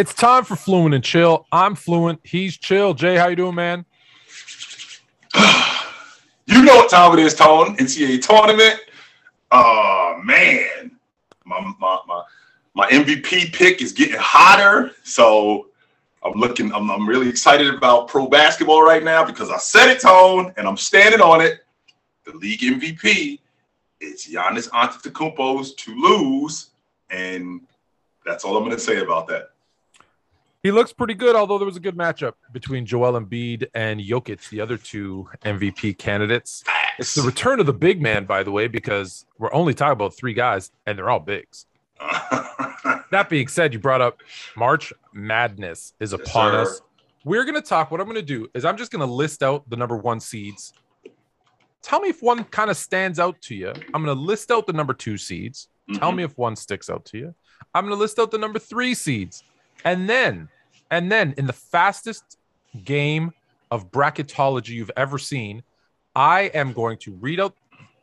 It's time for Fluent and Chill. I'm Fluent. He's Chill. Jay, how you doing, man? you know what time it is, Tone. NCAA tournament. Oh man, my my my my MVP pick is getting hotter. So I'm looking. I'm, I'm really excited about pro basketball right now because I said it, Tone, and I'm standing on it. The league MVP is Giannis Antetokounmpo's to lose, and that's all I'm going to say about that. He looks pretty good, although there was a good matchup between Joel Embiid and Jokic, the other two MVP candidates. It's the return of the big man, by the way, because we're only talking about three guys, and they're all bigs. that being said, you brought up March Madness is upon yes, us. We're going to talk. What I'm going to do is I'm just going to list out the number one seeds. Tell me if one kind of stands out to you. I'm going to list out the number two seeds. Mm-hmm. Tell me if one sticks out to you. I'm going to list out the number three seeds. And then, and then in the fastest game of bracketology you've ever seen, I am going to read out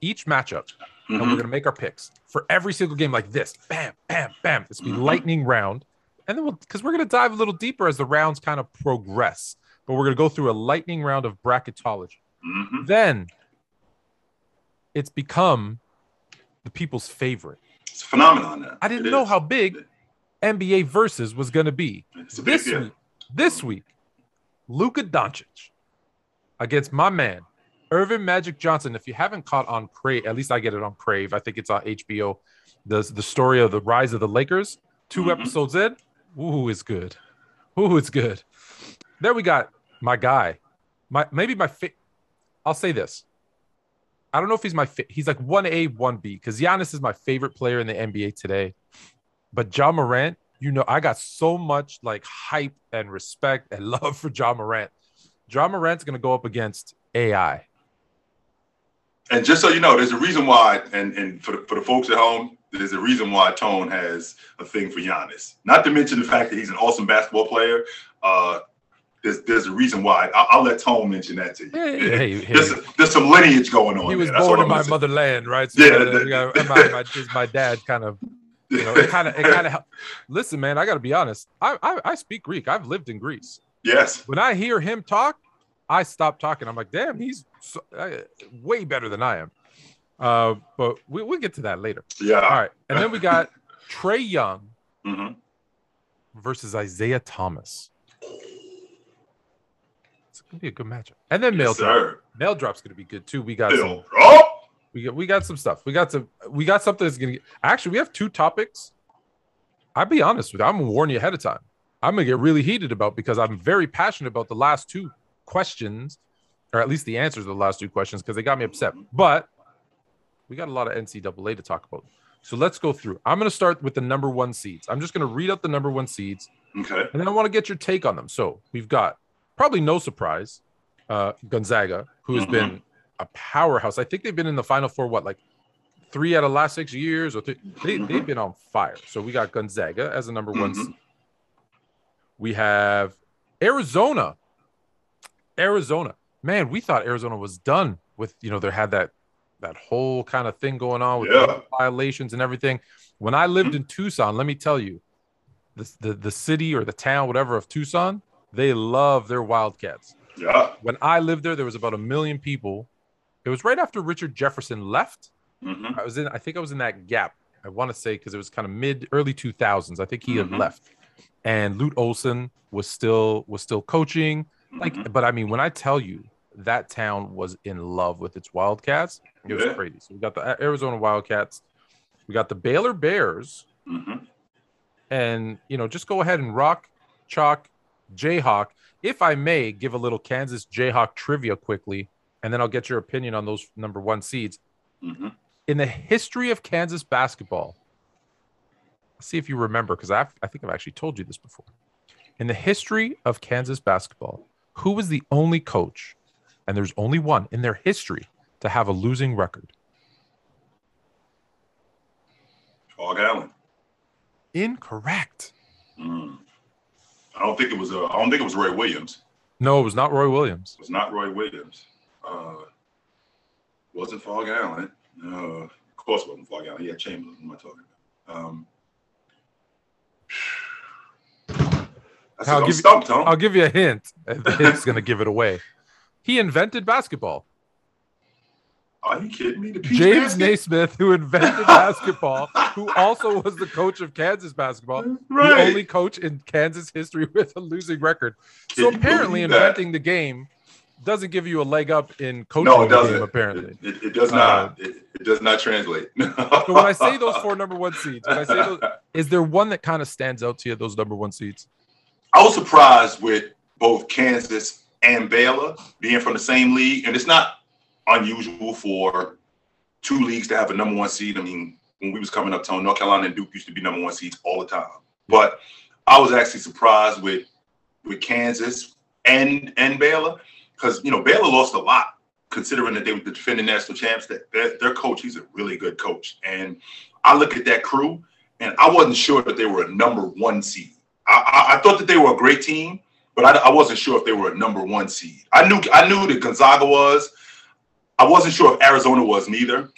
each matchup mm-hmm. and we're mm-hmm. going to make our picks for every single game like this. Bam, bam, bam. This will be mm-hmm. lightning round. And then we'll, because we're going to dive a little deeper as the rounds kind of progress, but we're going to go through a lightning round of bracketology. Mm-hmm. Then it's become the people's favorite. It's a phenomenon. I didn't it know is. how big NBA versus was going to be this week. This week, Luka Doncic against my man Earvin Magic Johnson. If you haven't caught on Crave, at least I get it on Crave. I think it's on HBO. The the story of the rise of the Lakers. 2 mm-hmm. episodes in. Ooh, it's good. Ooh, it's good. There we got my guy. My maybe my fit. I'll say this. I don't know if he's my fit. He's like one A, one B because Giannis is my favorite player in the NBA today. But Ja Morant, you know, I got so much like hype and respect and love for Ja Morant. Ja Morant's going to go up against AI. And just so you know, there's a reason why, and, and for, the, for the folks at home, there's a reason why Tone has a thing for Giannis. Not to mention the fact that he's an awesome basketball player. Uh, there's there's a reason why. I'll, I'll let Tone mention that to you. Hey, hey, hey. There's, there's some lineage going on. He was there. born in my motherland, right? So yeah, the, my, my, my dad kind of you know, it kind of, it kind of. Listen, man, I got to be honest. I, I, I speak Greek. I've lived in Greece. Yes. When I hear him talk, I stop talking. I'm like, damn, he's so, uh, way better than I am. Uh, but we, we'll get to that later. Yeah. All right, and then we got Trae Young mm-hmm. versus Isaiah Thomas. It's gonna be a good matchup. And then yes, mail drop. Mail drop's gonna be good too. We got mail some. Drop. We got we got some stuff. We got some we got something that's gonna get actually we have two topics. I'll be honest with you, I'm gonna warn you ahead of time. I'm gonna get really heated about because I'm very passionate about the last two questions, or at least the answers to the last two questions, because they got me upset. But we got a lot of NCAA to talk about. So let's go through. I'm going to start with the number one seeds. I'm just going to read out the number one seeds. Okay. And then I want to get your take on them. So we've got probably no surprise, uh, Gonzaga, who has mm-hmm. been a powerhouse. I think they've been in the final four, what, like three out of last six years or three? They, mm-hmm. They've been on fire. So we got Gonzaga as the number one mm-hmm. seed. We have Arizona. Arizona. Man, we thought Arizona was done with, you know, they had that that whole kind of thing going on with yeah. violations and everything. When I lived mm-hmm. in Tucson, let me tell you, the, the the city or the town, whatever of Tucson, they love their Wildcats. Yeah. When I lived there, there was about a million people it was right after Richard Jefferson left. Mm-hmm. I was in, I think I was in that gap. I want to say because it was kind of mid early 2000s. I think he mm-hmm. had left, and Lute Olson was still was still coaching. Like, mm-hmm. but I mean, when I tell you that town was in love with its Wildcats, it was yeah. crazy. So we got the Arizona Wildcats, we got the Baylor Bears, mm-hmm. and you know, just go ahead and rock, chalk, Jayhawk. If I may give a little Kansas Jayhawk trivia quickly, and then I'll get your opinion on those number one seeds. Mm-hmm. In the history of Kansas basketball, see if you remember, because I I think I've actually told you this before. In the history of Kansas basketball, who was the only coach, and there's only one in their history to have a losing record? Phog Allen. Incorrect. Mm. I don't think it was. Uh, I don't think it was Roy Williams. No, it was not Roy Williams. It was not Roy Williams. Uh, wasn't Phog Allen. Uh, of course, it wasn't Phog Allen. He had Chamberlain. What am I talking about? Um, That's I'll I'm give you- huh? I'll give you a hint. hint's going to give it away. He invented basketball. Are you kidding me? James basket? Naismith, who invented basketball, who also was the coach of Kansas basketball, the only coach in Kansas history with a losing record. Can So apparently, inventing the game doesn't give you a leg up in coaching No, it doesn't. game. Apparently. It, it, it does Uh, not. It, it does not translate. So when I say those four number one seeds, when I say those, is there one that kind of stands out to you? Those number one seeds. I was surprised with both Kansas and Baylor being from the same league, and it's not unusual for two leagues to have a number one seed. I mean, when we was coming up, Tony, North Carolina and Duke used to be number one seeds all the time. But I was actually surprised with with Kansas and and Baylor because you know Baylor lost a lot considering that they were the defending national champs. That their, their coach, he's a really good coach, and I look at that crew, and I wasn't sure that they were a number one seed. I, I, I thought that they were a great team, but I, I wasn't sure if they were a number one seed. I knew I knew that Gonzaga was. I wasn't sure if Arizona was neither,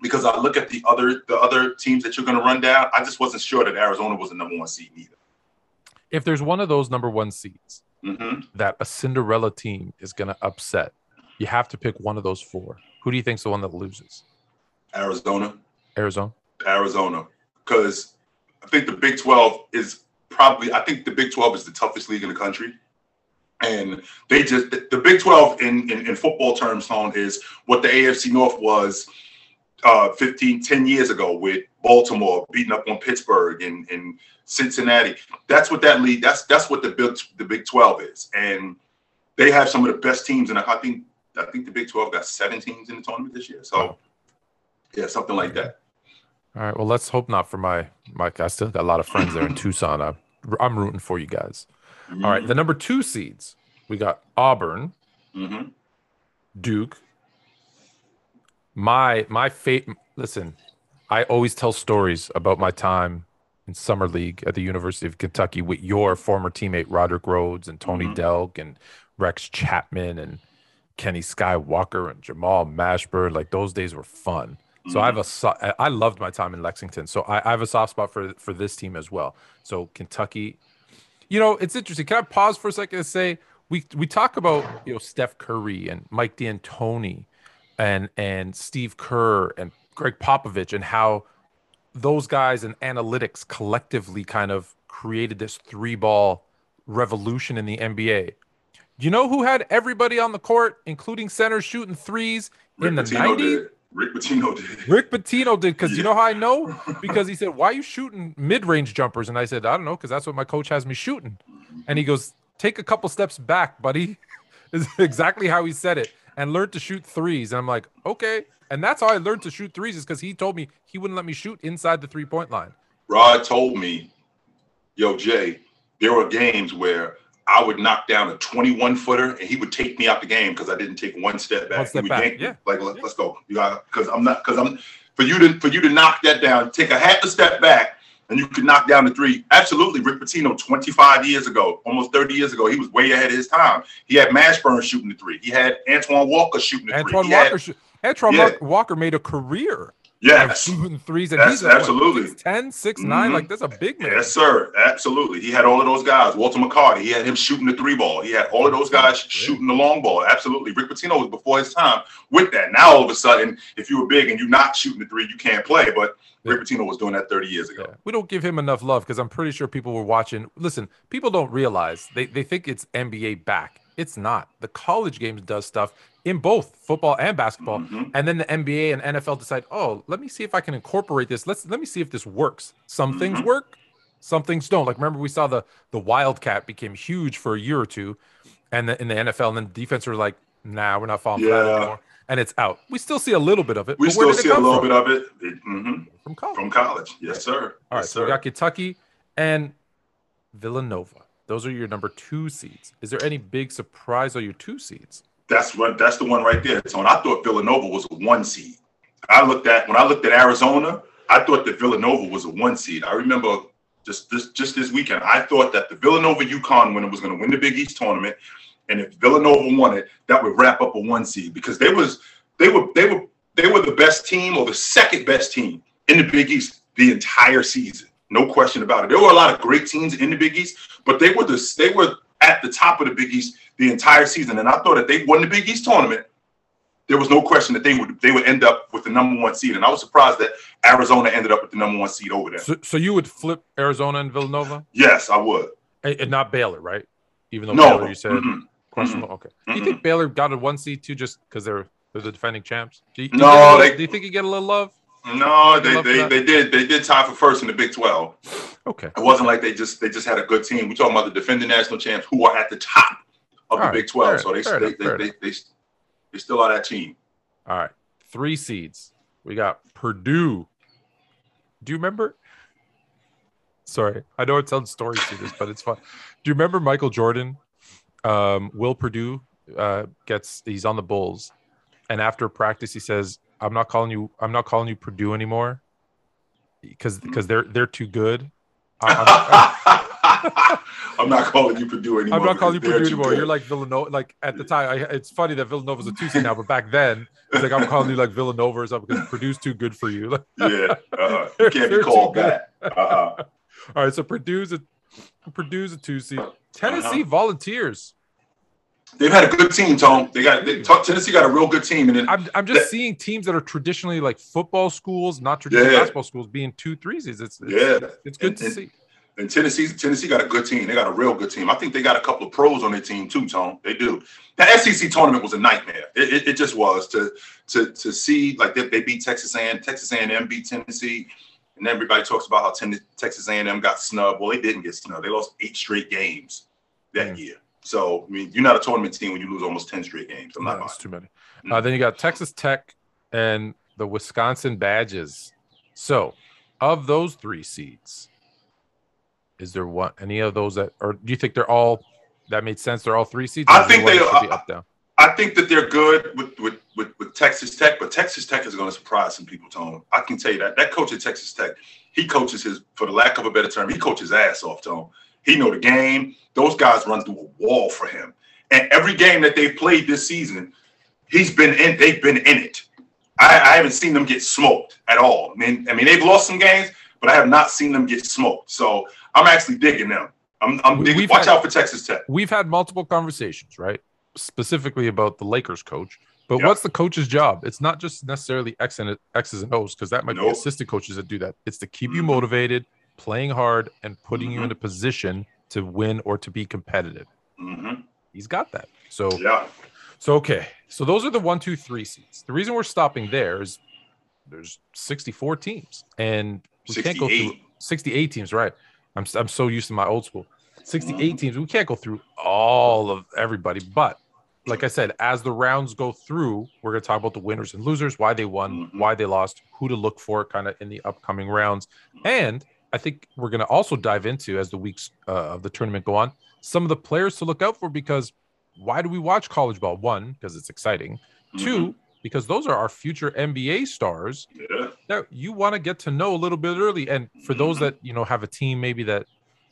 because I look at the other the other teams that you're going to run down. I just wasn't sure that Arizona was a number one seed neither. If there's one of those number one seeds hmm that a Cinderella team is going to upset, you have to pick one of those four. Who do you think's the one that loses? Arizona, Arizona. Arizona, because I think the Big Twelve is probably. I think the Big Twelve is the toughest league in the country. And they just the, Big Twelve in, in in football terms, Tone, is what the AFC North was uh 15 10 years ago with baltimore beating up on pittsburgh and, and cincinnati that's what that league that's that's what the big the big 12 is and they have some of the best teams and i think i think the big 12 got seven teams in the tournament this year so yeah something like that All right. Well, let's hope not for my Mike. I still got a lot of friends there in Tucson. I'm, I'm rooting for you guys. All right. The number two seeds we got Auburn, hmm Duke. My my fate. Listen, I always tell stories about my time in summer league at the University of Kentucky with your former teammate Rodrick Rhodes and Tony Mhm. Delk and Rex Chapman and Kenny Skywalker and Jamal Mashburn. Like those days were fun. So I have a I loved my time in Lexington. So I, I have a soft spot for for this team as well. So Kentucky, you know, it's interesting. Can I pause for a second and say we we talk about you know Steph Curry and Mike D'Antoni and and Steve Kerr and Greg Popovich and how those guys and analytics collectively kind of created this three ball revolution in the NBA. Do you know who had everybody on the court, including centers shooting threes in the 90s? Rick Pitino did. Rick Pitino did because you know how I know? Because he said, Why are you shooting mid range jumpers? And I said, I don't know, because that's what my coach has me shooting. And he goes, Take a couple steps back, buddy. is exactly how he said it. And learn to shoot threes. And I'm like, Okay. And that's how I learned to shoot threes, is because he told me he wouldn't let me shoot inside the three point line. Rod told me, yo, Jay, there were games where I would knock down a 21 footer and he would take me out the game because I didn't take one step back. One step back, yeah. Like, let, us go. You got because I'm not because I'm for you to for you to knock that down, take a half a step back and you could knock down the three. Absolutely. Rick Pitino, 25 years ago, almost 30 years ago, he was way ahead of his time. He had Mashburn shooting the three. He had Antoine Walker shooting the Antoine three. Had- Walker, sh- Antoine Yeah. Walker made a career yes. shooting threes. And Yes, he's like, what, absolutely. 6'10, 6'9? Mhm. Like, that's a big man. Yes, sir. Absolutely. He had all of those guys. Walter McCarty, he had him shooting the three ball. He had all of those guys shooting the long ball. Absolutely. Rick Pitino was before his time with that. Now, all of a sudden, if you were big and you're not shooting the three, you can't play. But Pitino was doing that 30 years ago. Yeah. We don't give him enough love because I'm pretty sure people were watching. Listen, people don't realize they, they think it's NBA back. It's not. The college games does stuff in both football and basketball. Mhm. And then the NBA and NFL decide, oh, let me see if I can incorporate this. Let's let me see if this works. Some things Mhm. work, some things don't. Like remember we saw the the Wildcat became huge for a year or two, and the, in the NFL, and then defense were like, nah, we're not falling for that anymore. And it's out. We still see a little bit of it. We still see a little from? bit of it, it mhm, from college. from college. Yes, sir. All right, yes, so we got Kentucky and Villanova. Those are your number two seeds. Is there any big surprise on your two seeds? That's what that's the one right there, Tony. I thought Villanova was a one seed. I looked at when I looked at Arizona, I thought that Villanova was a one seed. I remember just this just this weekend, I thought that the Villanova UConn winner was going to win the Big East tournament, and if Villanova won it, that would wrap up a one seed because they was they were they were they were the best team or the second best team in the Big East the entire season. No question about it. There were a lot of great teams in the Big East, but they were the they were at the top of the Big East the entire season. And I thought that they won the Big East tournament, there was no question that they would they would end up with the number one seed. And I was surprised that Arizona ended up with the number one seed over there. So, so you would flip Arizona and Villanova, Yes, I would. and, and not Baylor, right? Even though No. Baylor, you said Mm-mm. Questionable. Mm-hmm. Okay. Do you think mm-hmm. Baylor got a one seed too, just because they're they're the defending champs? Do you, do No, get a little- they- do you think you get a little love? No, they, they, they did they did tie for first in the Big Twelve. Okay. It wasn't like they just they just had a good team. We're talking about the defending national champs who are at the top of the All right, Big Twelve. fair- so they they, enough, they, they, they, they still are that team. All right. Three seeds. We got Purdue. Do you remember? Sorry, I know it tells stories to this, but it's fun. Do you remember Michael Jordan? Um, Will Purdue uh, gets he's on the Bulls, and after practice he says, "I'm not calling you. I'm not calling you Purdue anymore, because because they're they're too good. I- I'm not calling you Purdue anymore. I'm not calling you Purdue anymore. You're like Villanova. Like at the time, I, it's funny that Villanova's a two seed now, but back then it's like I'm calling you like Villanova or something because Purdue's too good for you. yeah, uh, you can't be called that. Uh-uh. All right, so Purdue's a Purdue's a two seed. Tennessee Uh-huh. Volunteers. They've had a good team, Tom. They got they, Tennessee got a real good team, and then I'm I'm just That- seeing teams that are traditionally like football schools, not traditional Yeah. basketball schools, being two three seeds. It's, it's yeah, it's good And- to and- see. And Tennessee, Tennessee got a good team. They got a real good team. I think they got a couple of pros on their team too, Tone. They do. The SEC tournament was a nightmare. It, it, it just was to to to see like they, they beat Texas A&M, Texas A&M beat Tennessee, and everybody talks about how ten, Texas A&M got snubbed. Well, they didn't get snubbed. They lost eight straight games that Mm. year. So I mean, you're not a tournament team when you lose almost ten straight games. I'm No, not. that's too many. Mm. Uh, then you got Texas Tech and the Wisconsin Badgers. So, of those three seeds, is there one any of those that, or do you think they're all that made sense? They're all three seeds. I Or is there think they are- up down. I think that they're good with, with, with, with Texas Tech, but Texas Tech is going to surprise some people, Tone. I can tell you that. That coach at Texas Tech, he coaches his, for the lack of a better term, he coaches ass off, Tone. He know the game. Those guys run through a wall for him. And every game that they've played this season, he's been in. They've been in it. I, I haven't seen them get smoked at all. I mean, I mean, they've lost some games, but I have not seen them get smoked. So I'm actually digging them. I'm, I'm digging. we've Watch had- out for Texas Tech. We've had multiple conversations, right? Specifically about the Lakers coach. But Yeah. what's the coach's job? It's not just necessarily X and X's and O's because that might be assistant coaches that do that. It's to keep you Mhm. motivated, playing hard, and putting you Mhm. in a position to win or to be competitive. hmm He's got that. So Yeah. So okay, so those are the one, two, three seats. The reason we're stopping there is there's 64 teams, and we can't go through 68. 68 teams. Right? I'm I'm so used to my old school. 68 Mhm. teams. We can't go through all of everybody, but like I said, as the rounds go through, we're gonna talk about the winners and losers, why they won, Mhm. why they lost, who to look for, kind of in the upcoming rounds, and I think we're gonna also dive into as the weeks uh, of the tournament go on, some of the players to look out for because why do we watch college ball? One, because it's exciting. Two, because those are our future NBA stars Mm-hmm. Yeah. that you want to get to know a little bit early. And for those Mhm. that you know have a team maybe that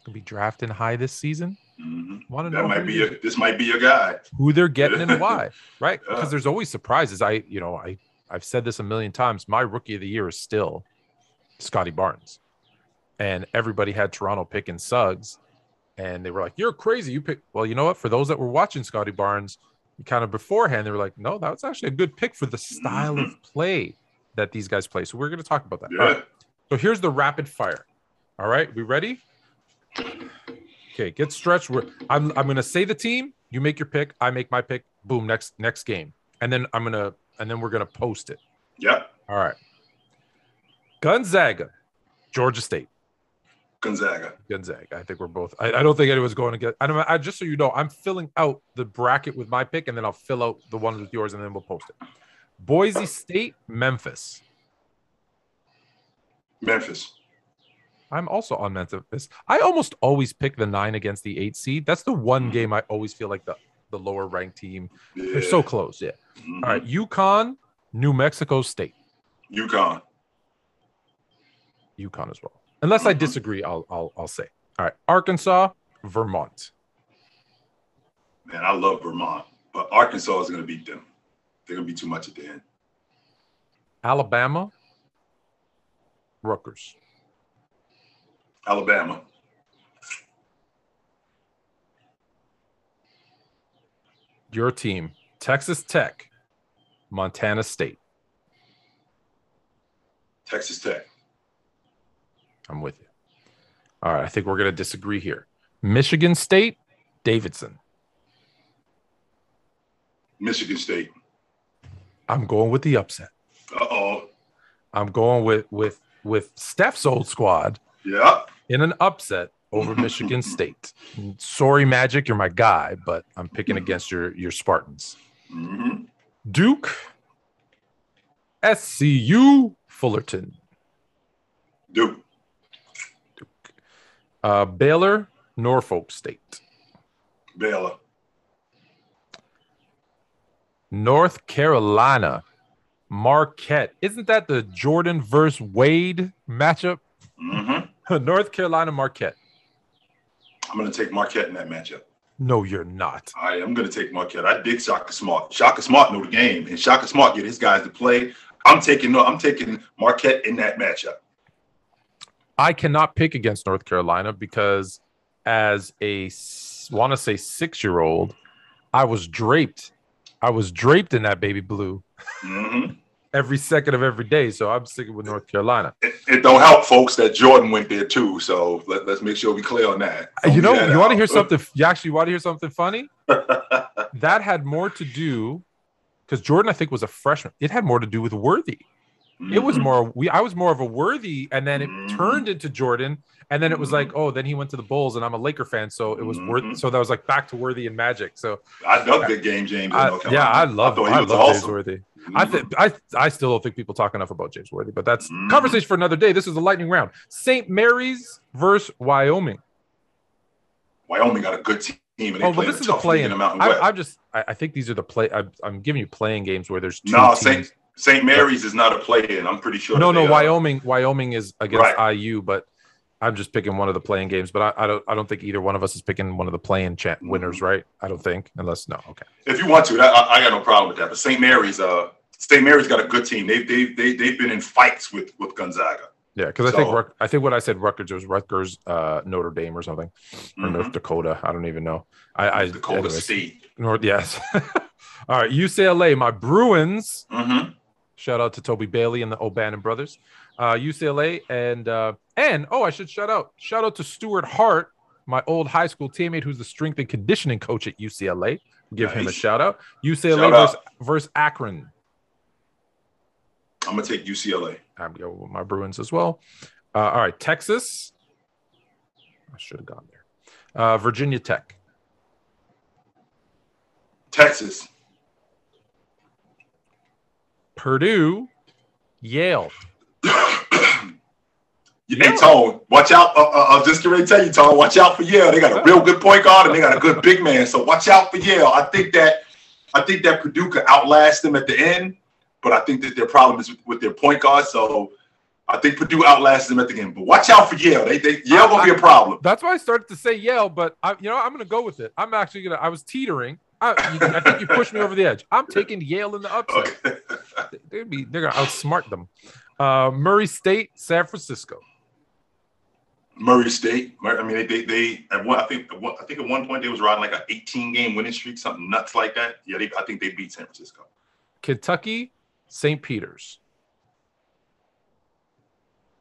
can be drafting high this season, Mhm. want to know might be your, this might be your guy. who they're getting and why, right? Yeah. Because there's always surprises. I you know I I've said this a million times. My rookie of the year is still Scotty Barnes, and everybody had Toronto picking Suggs, and they were like, "You're crazy. You pick." Well, you know what? For those that were watching Scotty Barnes, kind of beforehand, they were like, "No, that was actually a good pick for the style of play that these guys play." So we're going to talk about that. All Yeah. right. So here's the rapid fire. All right, we ready? Okay, get stretched. We're, I'm I'm gonna say the team. You make your pick. I make my pick. Boom. Next next game, and then I'm gonna and then we're gonna post it. Yep. All right. Gonzaga, Georgia State. Gonzaga. Gonzaga. I think we're both. I, I don't think anyone's going to get. I don't. I just so you know, I'm filling out the bracket with my pick, and then I'll fill out the one with yours, and then we'll post it. Boise State, Memphis. Memphis. I'm also on Memphis. I almost always pick the nine against the eight seed. That's the one Mhm. game I always feel like the the lower ranked team. Yeah. They're so close. Yeah. Mhm. All right. UConn, New Mexico State. UConn. Yukon as well. Unless I Mhm. disagree, I'll I'll I'll say. All right. Arkansas, Vermont. Man, I love Vermont, but Arkansas is going to beat them. They're going to be too much at the end. Alabama, Rutgers. Alabama. Your team, Texas Tech, Montana State. Texas Tech. I'm with you. All right, I think we're going to disagree here. Michigan State, Davidson. Michigan State. I'm going with the upset. Uh oh. I'm going with with with Steph's old squad Yeah. in an upset over Michigan State. Sorry, Magic, you're my guy, but I'm picking against your your Spartans. hmm Duke, SCU, Fullerton, Duke. uh, Baylor, Norfolk State, Baylor. North Carolina, Marquette. Isn't that the Jordan versus Wade matchup? hmm North Carolina, Marquette. I'm going to take Marquette in that matchup. No, you're not. I am going to take Marquette. I dig Shaka Smart. Shaka Smart know the game, and Shaka Smart get his guys to play. I'm taking no. I'm taking Marquette in that matchup. I cannot pick against North Carolina because, as a want to say six year old, I was draped. I was draped in that baby blue hmm every second of every day. So I'm sticking with North Carolina. It, it don't help, folks, that Jordan went there too. So let, let's make sure we clear on that. Uh, don't you know, you want to hear something? You actually want to hear something funny? that had more to do because Jordan, I think, was a freshman. It had more to do with Worthy. It was Mhm. more we. I was more of a Worthy, and then it Mhm. turned into Jordan, and then it was like, oh, then he went to the Bulls, and I'm a Laker fan, so it was Worthy. Mhm. So that was like back to Worthy and Magic. So I dug the Game James. I, yeah, I love I, was love James. Worthy. I think I I still don't think people talk enough about James Worthy, but that's Mhm. conversation for another day. This is the lightning round. St. Mary's versus Wyoming. Wyoming got a good team, and Oh, well, this is a play in. in. the Mountain I. I'm just I, I think these are the play. I, I'm giving you playing games where there's two No, teams. St. St. Mary's is not a play-in. I'm pretty sure. no, no, they are. Wyoming. Wyoming is against Right. IU, but I'm just picking one of the playing games. But I, I don't. I don't think either one of us is picking one of the playing cha- Mm-hmm. winners, right? I don't think, unless no. Okay. If you want to, that, I, I got no problem with that. But St. Mary's, uh, St. Mary's got a good team. They've they they they've been in fights with with Gonzaga. Yeah, because I think I think what I said Rutgers was Rutgers, uh, Notre Dame or something, or Mhm. North Dakota. I don't even know. I, I Dakota anyways. State. North, yes. All right, UCLA, my Bruins. hmm Shout out to Toby Bailey and the O'Bannon brothers. Uh, UCLA and uh, and oh, I should shout out shout out to Stuart Hart, my old high school teammate, who's the strength and conditioning coach at UCLA. Give him a shout out. UCLA Shout versus, out. versus Akron. I'm gonna take UCLA. I'm going with my Bruins as well. Uh, all right, Texas. I should have gone there. Uh, Virginia Tech. Texas. Purdue. Yale. Hey Tone, watch out! Uh, uh, I'll just get ready to tell you, Tone. Watch out for Yale. They got a real good point guard and they got a good big man. So watch out for Yale. I think that I think that Purdue could outlast them at the end, but I think that their problem is with, their point guard. So I think Purdue outlasts them at the end. But watch out for Yale. They, they Yale gonna be a problem. That's why I started to say Yale, but I, you know, I'm going to go with it. I'm actually going to. I was teetering. I, you, I think you pushed me over the edge. I'm taking Yale in the upset. Okay. They'd be. They're going to outsmart them. Uh, Murray State, San Francisco. Murray State. I mean, they they, they at one, I think at one, I think at one point they was riding like an 18 game winning streak, something nuts like that. Yeah, they, I think they beat San Francisco. Kentucky, St. Peter's.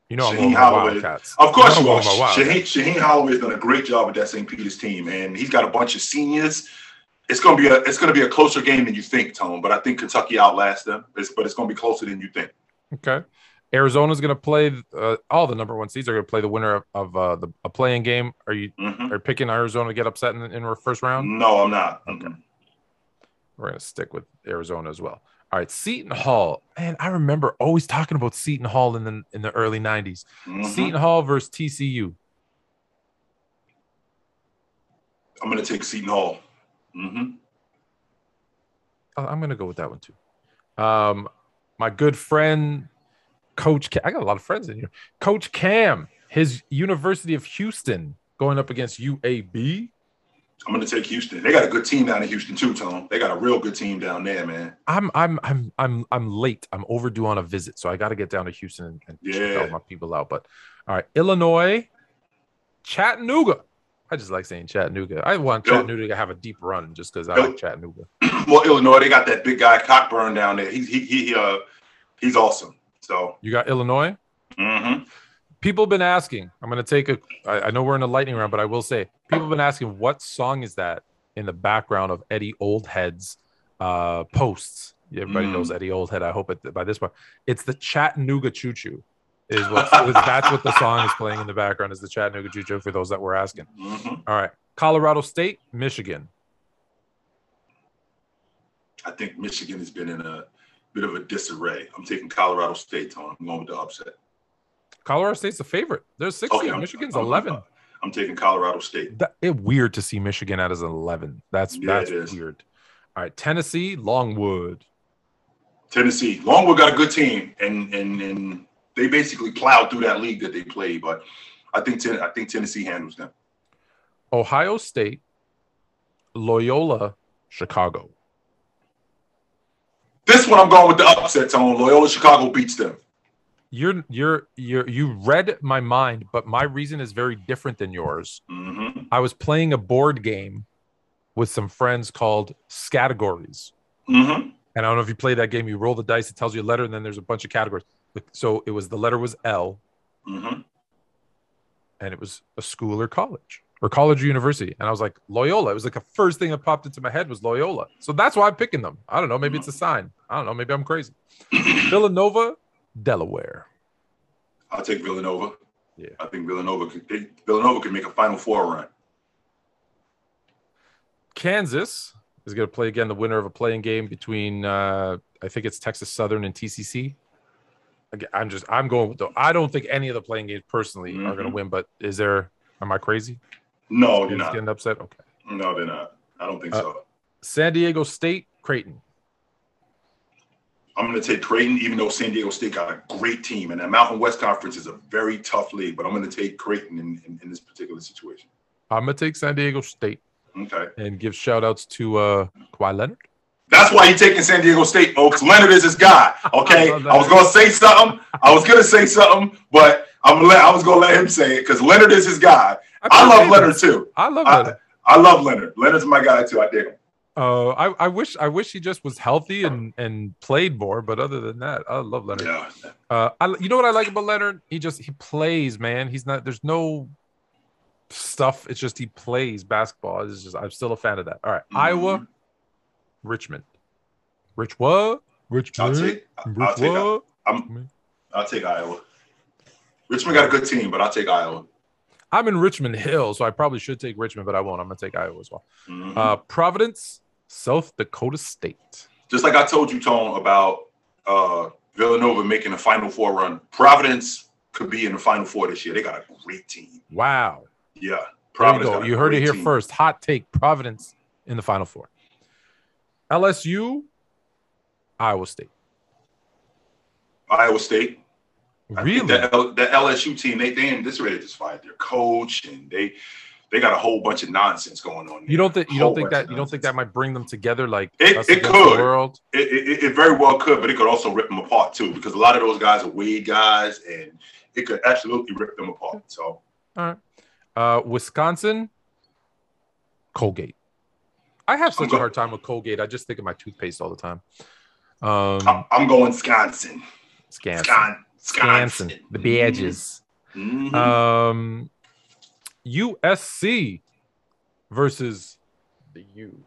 You know, Shaheen going with my Holloway. Wildcats. Of course I'm you are. Shaheen, Shaheen Holloway's done a great job with that St. Peter's team, and he's got a bunch of seniors. It's gonna be a it's gonna be a closer game than you think, Tone. But I think Kentucky outlasts them. It's, but it's gonna be closer than you think. Okay. Arizona's going to play. Uh, all the number one seeds are going to play the winner of, of uh, the a playing game. Are you Mhm. are you picking Arizona to get upset in, in first round? No, I'm not. Okay. We're going to stick with Arizona as well. All right, Seton Hall. Man, I remember always talking about Seton Hall in the in the early '90s. Mhm. Seton Hall versus TCU. I'm gonna take Seton Hall. Hmm I- I'm going to go with that one too. Um, my good friend, Coach. Cam, I got a lot of friends in here. Coach Cam, his University of Houston, going up against UAB. I'm gonna take Houston. They got a good team down in Houston too, Tom. They got a real good team down there, man. I'm I'm I'm I'm I'm late. I'm overdue on a visit, so I got to get down to Houston and, and check Yeah. all my people out. But all right, Illinois Chattanooga. I just like saying Chattanooga. I want. Chattanooga to have a deep run just because I like Chattanooga. well, Illinois, they got that big guy Cockburn down there. He's he, he uh he's awesome. So You got Illinois. mhm. People have been asking. I'm to take a. I, I know we're in a lightning round, but I will say people have been asking what song is that in the background of Eddie Oldhead's uh, posts. Everybody Mm. knows Eddie Oldhead. I hope it by this point. It's the Chattanooga Choo Choo. Is what that's what the song is playing in the background is the Chattanooga Choo for those that were asking. Mhm. All right, Colorado State, Michigan. I think Michigan has been in a bit of a disarray. I'm taking Colorado State, Tony. I'm going with the upset. Colorado State's a favorite. There's 16. Okay, I'm- Michigan's I'm- 11. I'm taking Colorado State. That, it weird to see Michigan at as an 11. That's Yeah, that's weird. All right, Tennessee, Longwood. Tennessee. Longwood got a good team, and and and they basically plowed through that league that they played. But I think ten, I think Tennessee handles them. Ohio State, Loyola, Chicago. This one I'm going with the upset tone. Loyola Chicago beats them. You're you're you're you read my mind, but my reason is very different than yours. hmm I was playing a board game with some friends called Scattergories. hmm And I don't know if you play that game. You roll the dice, it tells you a letter, and then there's a bunch of categories. So it was the letter was L, hmm and it was a school or college or college or university. And I was like, Loyola. It was like the first thing that popped into my head was Loyola. So that's why I'm picking them. I don't know. Maybe it's a sign. I don't know. Maybe I'm crazy. Villanova, Delaware. I'll take Villanova. Yeah. I think Villanova could they, Villanova could make a Final Four run. Kansas is going to play again the winner of a playing game between, uh, I think it's Texas Southern and TCC. I'm just, I'm going with the, I don't think any of the playing games personally are going to win, but is there, am I crazy? No, they're not. getting upset? Okay. No, they're not. I don't think Uh, so. San Diego State, Creighton. I'm going to take Creighton, even though San Diego State got a great team, and that Mountain West Conference is a very tough league. But I'm going to take Creighton in, in, in this particular situation. I'm going to take San Diego State Okay. and give shout outs to uh, Kawhi Leonard. That's why he's taking San Diego State, folks. Leonard is his guy. Okay, I I was gonna say something. I was gonna say something, but I'm gonna let, I was gonna let him say it because Leonard is his guy. I love Leonard too. I love Leonard. I love Leonard. Leonard's my guy too. I dig him. Uh, I, I wish I wish he just was healthy and and played more. But other than that, I love Leonard. Yeah. Uh, I, you know what I like about Leonard? He just he plays, man. He's not. There's no stuff. It's just he plays basketball. It's just I'm still a fan of that. All right, Mhm. Iowa, Richmond, Rich what? Richmond. I'll take. I'll Rich take. what? I'm. I'll take Iowa. Richmond got a good team, but I'll take Iowa. I'm in Richmond Hill, so I probably should take Richmond, but I won't. I'm gonna take Iowa as well. Mhm. Uh, Providence, South Dakota State. Just like I told you, Tone, about uh, Villanova making a Final Four run. Providence could be in the Final Four this year. They got a great team. Wow. Yeah. You Providence a You heard it here team. first. Hot take: Providence in the Final Four. LSU, Iowa State. Iowa State. Really? L- that LSU team, they they in this ready just fired their coach, and they they got a whole bunch of nonsense going on. You don't think you don't think that you don't think that might bring them together like It- it could. the world? It, it, it very well could, but it could also rip them apart too, because a lot of those guys are Wade guys, and it could absolutely rip them apart. So Uh, Wisconsin, Colgate. I have such a hard time with Colgate. I just think of my toothpaste all the time. Um, I'm going Wisconsin. Scanson, Scanson, Wisconsin. the badges. Mhm. Um, USC versus the U.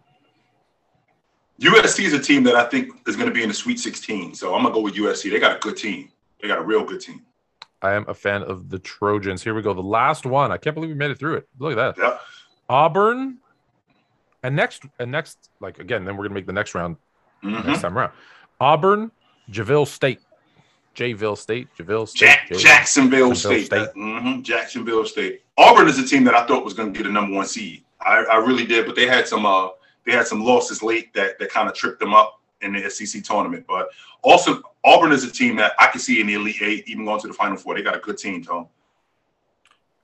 USC is a team that I think is going to be in the Sweet 16. So I'm gonna go with USC. They got a good team. They got a real good team. I am a fan of the Trojans. Here we go. The last one. I can't believe we made it through it. Look at that. Yeah. Auburn. And next, and next, like again, then we're gonna make the next round Mhm. next time around. Auburn, Javille State, Jayville State, Javille State, Jack, Jayville. Jacksonville, Jacksonville State. State. Mhm, Jacksonville State. Auburn is a team that I thought was going to get a number one seed. I, I really did, but they had some uh they had some losses late that that kind of tripped them up in the SEC tournament. But also Auburn is a team that I can see in the Elite Eight, even going to the Final Four. They got a good team, Tom.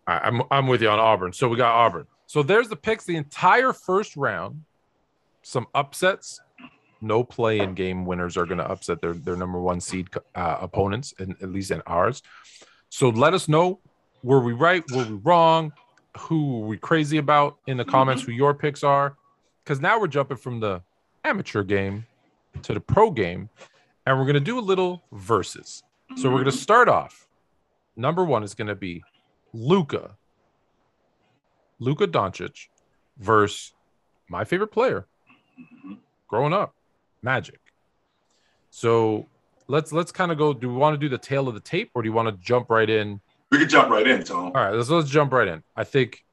I'm I'm with you on Auburn. So we got Auburn. So there's the picks. The entire first round, some upsets. No play-in game winners are going to upset their their number one seed uh, opponents, and at least in ours. So let us know were we right, were we wrong? who were we crazy about in the comments, who your picks are, because now we're jumping from the amateur game to the pro game, and we're gonna do a little verses. So we're gonna start off. Number one is gonna be Luka, Luka Doncic, versus my favorite player growing up, Magic. So let's let's kind of go. Do we want to do the tale of the tape, or do you want to jump right in? We can jump right in, Tom. All right, let's let's jump right in. I think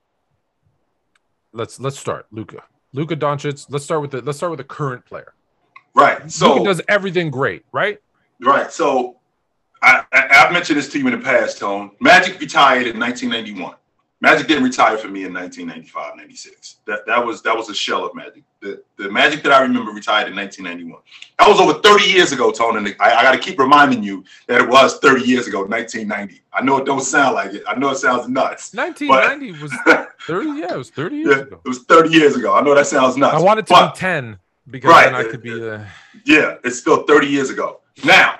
let's let's start Luka. Luka Doncic. Let's start with the let's start with the current player. Right. So Luka does everything great, right? Right. So I, I, have mentioned this to you in the past, Tone. Magic retired in 1991. Magic didn't retire for me in 1995, 96. That that was that was a shell of Magic. The the Magic that I remember retired in 1991. That was over 30 years ago, Tone. And I, I got to keep reminding you that it was 30 years ago, 1990. I know it don't sound like it. I know it sounds nuts. 1990 was 30. Yeah, it was 30 years yeah, ago. It was 30 years ago. I know that sounds nuts. I wanted to but, be 10 because right, then I could be the. Yeah, it's still 30 years ago. Now,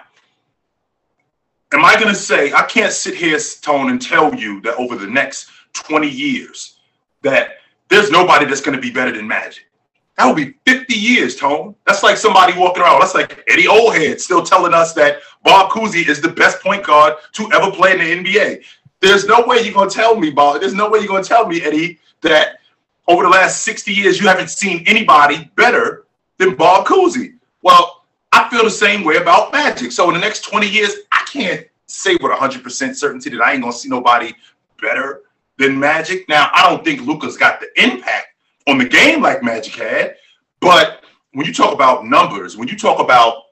am I going to say I can't sit here, Tone, and tell you that over the next 20 years that there's nobody that's going to be better than Magic? That would be 50 years, Tone. That's like somebody walking around. That's like Eddie Oldhead still telling us that Bob Cousy is the best point guard to ever play in the NBA. There's no way you're going to tell me, Bob. There's no way you're going to tell me, Eddie, that over the last 60 years you haven't seen anybody better than Bob Cousy. Well, I feel the same way about Magic. So in the next 20 years, I can't say with 100% certainty that I ain't going to see nobody better than Magic. Now, I don't think Luka's got the impact on the game like Magic had, but when you talk about numbers, when you talk about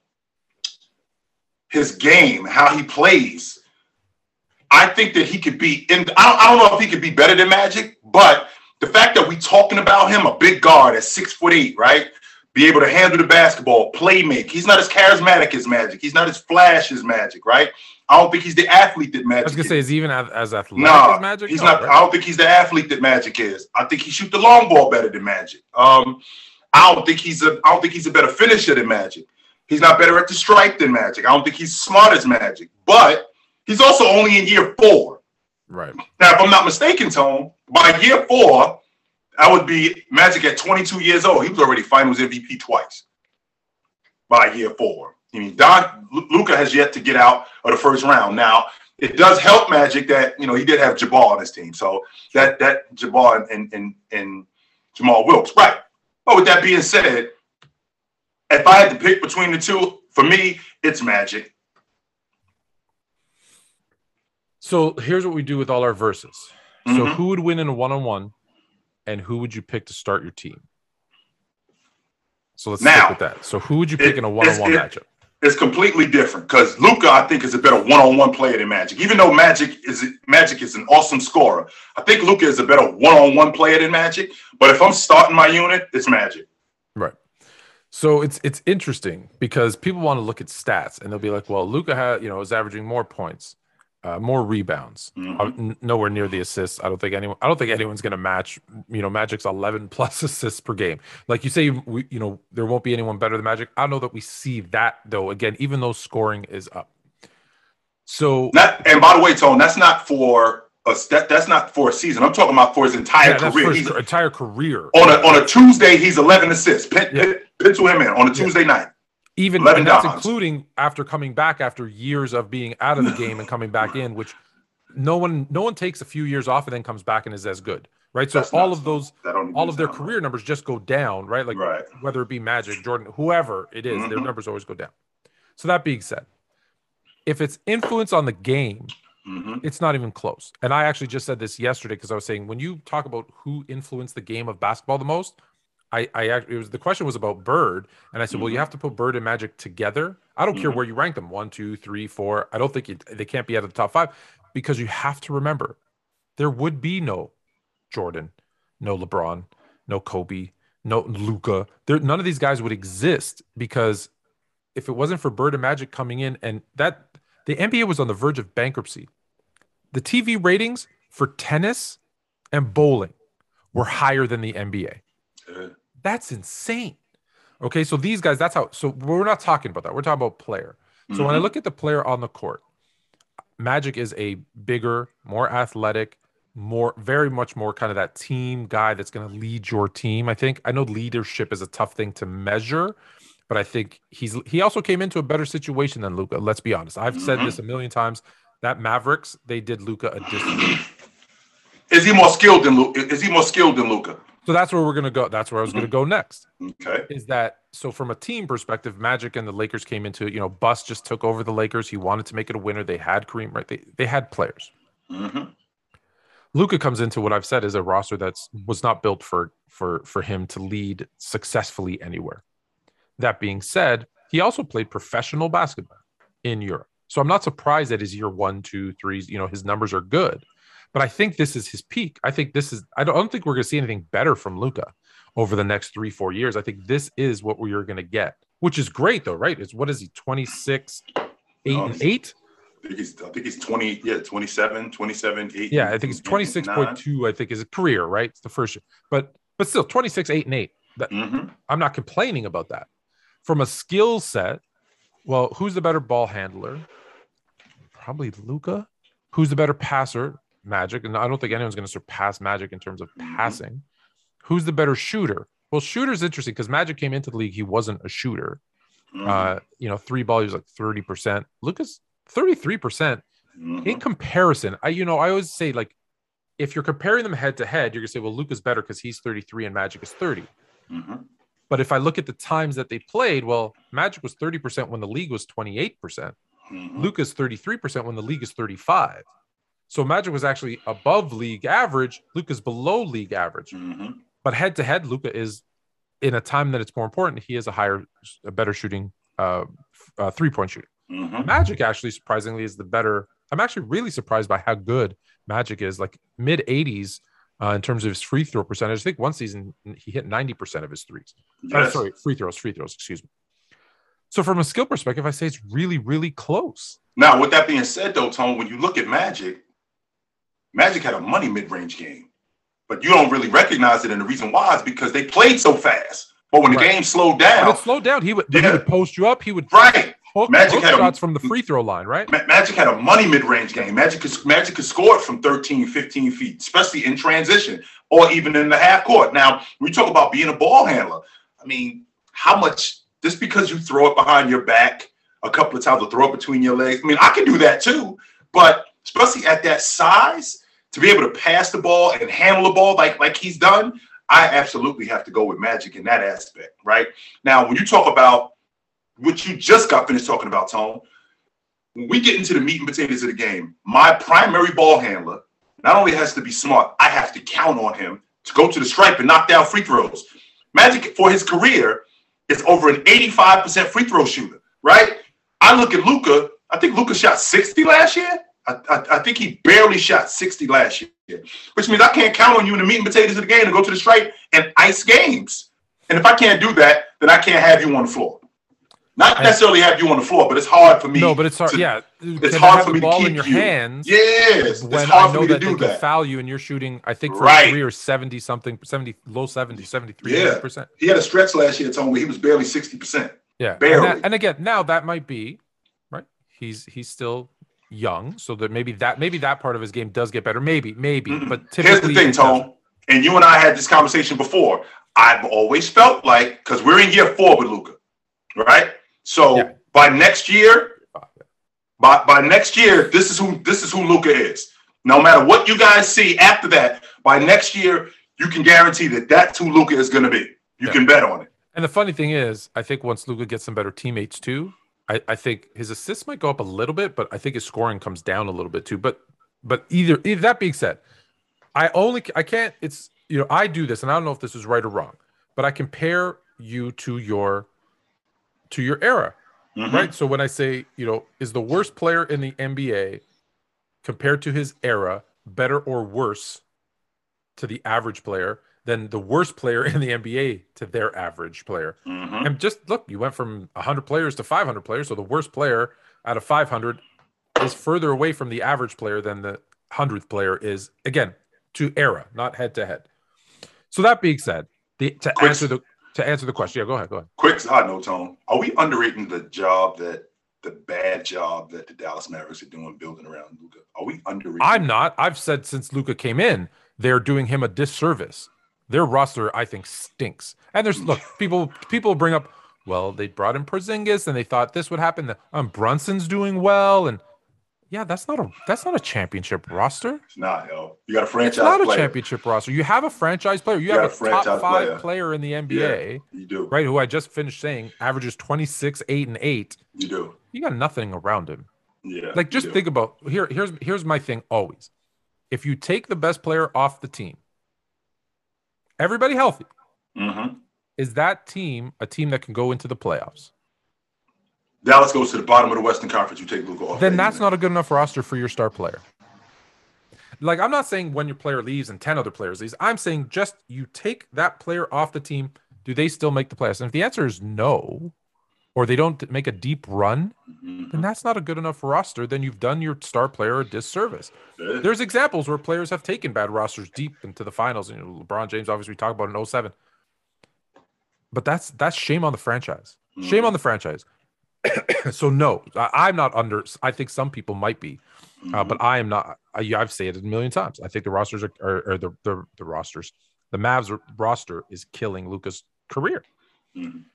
his game, how he plays, I think that he could be in. I don't, I don't know if he could be better than Magic, but the fact that we talking about him, a big guard at six foot eight, right? Be able to handle the basketball, play make. He's not as charismatic as Magic. He's not as flash as Magic, right? I don't think he's the athlete that Magic. I was gonna is. say, is he even as, athletic No, as Magic? he's No, not. right? I don't think he's the athlete that Magic is. I think he shoot the long ball better than Magic. Um, I don't think he's a. I don't think he's a better finisher than Magic. He's not better at the stripe than Magic. I don't think he's smart as Magic. But he's also only in year four. Right. Now, if I'm not mistaken, Tone, by year four, I would be Magic at 22 years old. He was already Finals MVP twice. By year four, I mean, Don Luka has yet to get out of the first round. Now, it does help Magic that you know he did have Jabbar on his team, so that that Jabbar and and and Jamal Wilkes, right? But with that being said, if I had to pick between the two, for me, it's Magic. So here's what we do with all our verses. So Mhm. who would win in a one-on-one, and who would you pick to start your team? So let's Now, stick with that. So who would you pick it- in a one-on-one matchup? It's completely different because Luka, I think, is a better one-on-one player than Magic. Even though Magic is Magic is an awesome scorer, I think Luka is a better one-on-one player than Magic. But if I'm starting my unit, it's Magic. Right. So it's it's interesting because people want to look at stats and they'll be like, well, Luka had you know is averaging more points, uh, more rebounds, Mhm. uh, nowhere near the assists. I don't think anyone. I don't think anyone's going to match. You know, Magic's eleven plus assists per game. Like you say, we, you know, there won't be anyone better than Magic. I don't know that we see that though. Again, even though scoring is up. So Not, and by the way, Tone, that's not for a that, that's not for a season. I'm talking about for his entire yeah, career. for He's, his entire career. on a on a Tuesday, he's 11 assists. Pen, Yeah. Pencil him in on a Tuesday night. Even that's including after coming back after years of being out of the game and coming back in which no one no one takes a few years off and then comes back and is as good right? So That's all of those That don't even all of their career numbers just go down right? Like Right. whether it be magic jordan whoever it is, their Mhm. numbers always go down. So that being said if it's influence on the game hmm it's not even close. And i actually just said this yesterday because i was saying when you talk about who influenced the game of basketball the most I, I actually, it was the question was about Bird, and I said, well, you Mhm. have to put Bird and Magic together. I don't care Mhm. where you rank them one, two, three, four. I don't think it, they can't be out of the top five because you have to remember there would be no Jordan, no LeBron, no Kobe, no Luka. There, none of these guys would exist because if it wasn't for Bird and Magic coming in, and that the NBA was on the verge of bankruptcy. The TV ratings for tennis and bowling were higher than the NBA. That's insane. Okay, so these guys, that's how. So we're not talking about that. We're talking about player. So when I mhm. look at the player on the court, Magic is a bigger, more athletic, more, very much more kind of that team guy that's going to lead your team. I think I know leadership is a tough thing to measure, but I think he's he also came into a better situation than Luka. Let's be honest. I've said Mhm. this a million times. That Mavericks, they did Luka a disservice. Is he more skilled than Luka? Is he more skilled than Luka? So that's where we're gonna go. That's where I was gonna go next. Okay. Is that so from a team perspective, Magic and the Lakers came into it. You know, Buss just took over the Lakers. He wanted to make it a winner. They had Kareem, right? They they had players. hmm Luka comes into what I've said is a roster that's was not built for for for him to lead successfully anywhere. That being said, he also played professional basketball in Europe. So I'm not surprised that his year one, two, threes, you know, his numbers are good. But I think this is his peak. I think this is I don't, I don't think we're gonna see anything better from Luka over the next three, four years. I think this is what we're gonna get, which is great though, right? It's what is he, 26, 8 No, and 8? I think he's I think he's 20, yeah, 27, 27, 8. Yeah, I think it's 26.2, I think is a career, right? It's the first year. But but still 26, 8, and 8. That, Mm-hmm. I'm not complaining about that. From a skill set, well, who's the better ball handler? Probably Luka. Who's the better passer? Magic. And I don't think anyone's going to surpass Magic in terms of Mhm. passing. Who's the better shooter? Well, shooter's interesting because Magic came into the league. He wasn't a shooter. Mm-hmm. Uh, you know, three ball, he was like 30%. Luka's, 33%. Mhm. In comparison, I you know, I always say like if you're comparing them head to head, you're gonna say, well, Luka's better because he's 33 and Magic is 30. Mhm. But if I look at the times that they played, well, Magic was 30% when the league was 28%. Mhm. Luka's 33% when the league is 35. So Magic was actually above league average. Luka's below league average. Mhm. But head to head, Luka is in a time that it's more important. He is a higher, a better shooting, uh, uh three point shooter. Mhm. Magic actually surprisingly is the better. I'm actually really surprised by how good Magic is, like mid 80s uh, in terms of his free throw percentage. I think one season he hit 90% of his threes. Oh, sorry, free throws, free throws, excuse me. So from a skill perspective, I say it's really, really close. Now, with that being said, though, Tone, when you look at Magic, Magic had a money mid-range game, but you don't really recognize it, and the reason why is because they played so fast. But when the Right. game slowed down, it slowed down. He would, he Yeah. would post you up. He would right? hook, Magic hook had a- shots from the free throw line, right? Ma- Magic had a money mid-range game. Magic could, Magic could score from 13, 15 feet, especially in transition or even in the half court. Now, when you talk about being a ball handler, I mean, how much just because you throw it behind your back a couple of times or throw it between your legs. I mean, I can do that too, but especially at that size, to be able to pass the ball and handle the ball like like he's done, I absolutely have to go with Magic in that aspect, right? Now, when you talk about what you just got finished talking about, Tone, when we get into the meat and potatoes of the game, my primary ball handler not only has to be smart, I have to count on him to go to the stripe and knock down free throws. Magic for his career is over an 85% free throw shooter, right? I look at Luka. I think Luka shot 60 last year. I, I, I think he barely shot 60 last year, which means I can't count on you in the meat and potatoes of the game to go to the stripe and ice games. And if I can't do that, then I can't have you on the floor. Not necessarily have you on the floor, but it's hard for me. No, but it's hard. to- yeah, it's hard for me to ball in keep your you. hands. Yes, when it's hard I for know me to that they do can that. foul you and you're shooting, I think for Right. his career, 70 something, 70, low 70, 73, Yeah. percent. He had a stretch last year, Tony, where he was barely 60%. Yeah. And, Barely. that- and again, now that might be right. He's he's still young, so that maybe that maybe that part of his game does get better. Maybe, maybe. Mm-mm. But Here's the thing. Tone, and you and I had this conversation before. I've always felt like, because we're in year four with Luka, right? So Yeah. by next year, by, by next year, this is who this is who Luka is. No matter what you guys see after that, by next year, you can guarantee that that's who Luka is going to be. You Yeah. can bet on it. And the funny thing is, I think once Luka gets some better teammates too, I, I think his assists might go up a little bit, but I think his scoring comes down a little bit too. But but either, either that being said, I only I can't. It's you know I do this, and I don't know if this is right or wrong, but I compare you to your to your era, Mhm. right? So when I say you know is the worst player in the NBA compared to his era better or worse to the average player than the worst player in the NBA to their average player? Mhm. And just look, you went from 100 players to 500 players. So the worst player out of 500 is further away from the average player than the 100th player is, again, to era, not head to head. So that being said, the, to Quick- answer the to answer the question, yeah, go ahead, go ahead. Quick side note, Tone. Are we underrating the job that the bad job that the Dallas Mavericks are doing building around Luka? Are we underrated? I'm not. I've said since Luka came in, they're doing him a disservice. Their roster, I think, stinks. And there's look, people people bring up, well, they brought in Porzingis and they thought this would happen. Um, Brunson's doing well, and yeah, that's not a that's not a championship roster. It's not, yo. You got a franchise. It's not player. a championship roster. You have a franchise player. You, You have a, a top five player. player. in the NBA, You do. right? Who I just finished saying averages 26, 8, and 8. You do. You got nothing around him. Yeah. Like just think about here, here's here's my thing always. If you take the best player off the team, everybody healthy, Mhm. is that team a team that can go into the playoffs? Dallas goes to the bottom of the Western Conference. You take Luka off. Then that's not a good enough roster for your star player. Like I'm not saying when your player leaves and 10 other players leaves. I'm saying just you take that player off the team, do they still make the playoffs? And if the answer is no, or they don't make a deep run, Mhm. then that's not a good enough roster. Then you've done your star player a disservice. There's examples where players have taken bad rosters deep into the finals. You know, LeBron James, obviously, we talked about in 07. But that's that's shame on the franchise. Shame Mhm. on the franchise. so no, I, I'm not under. I think some people might be, uh, Mhm. but I am not. I, I've said it a million times. I think the rosters are, are, are the, the the rosters. The Mavs roster is killing Luka's career. Mhm.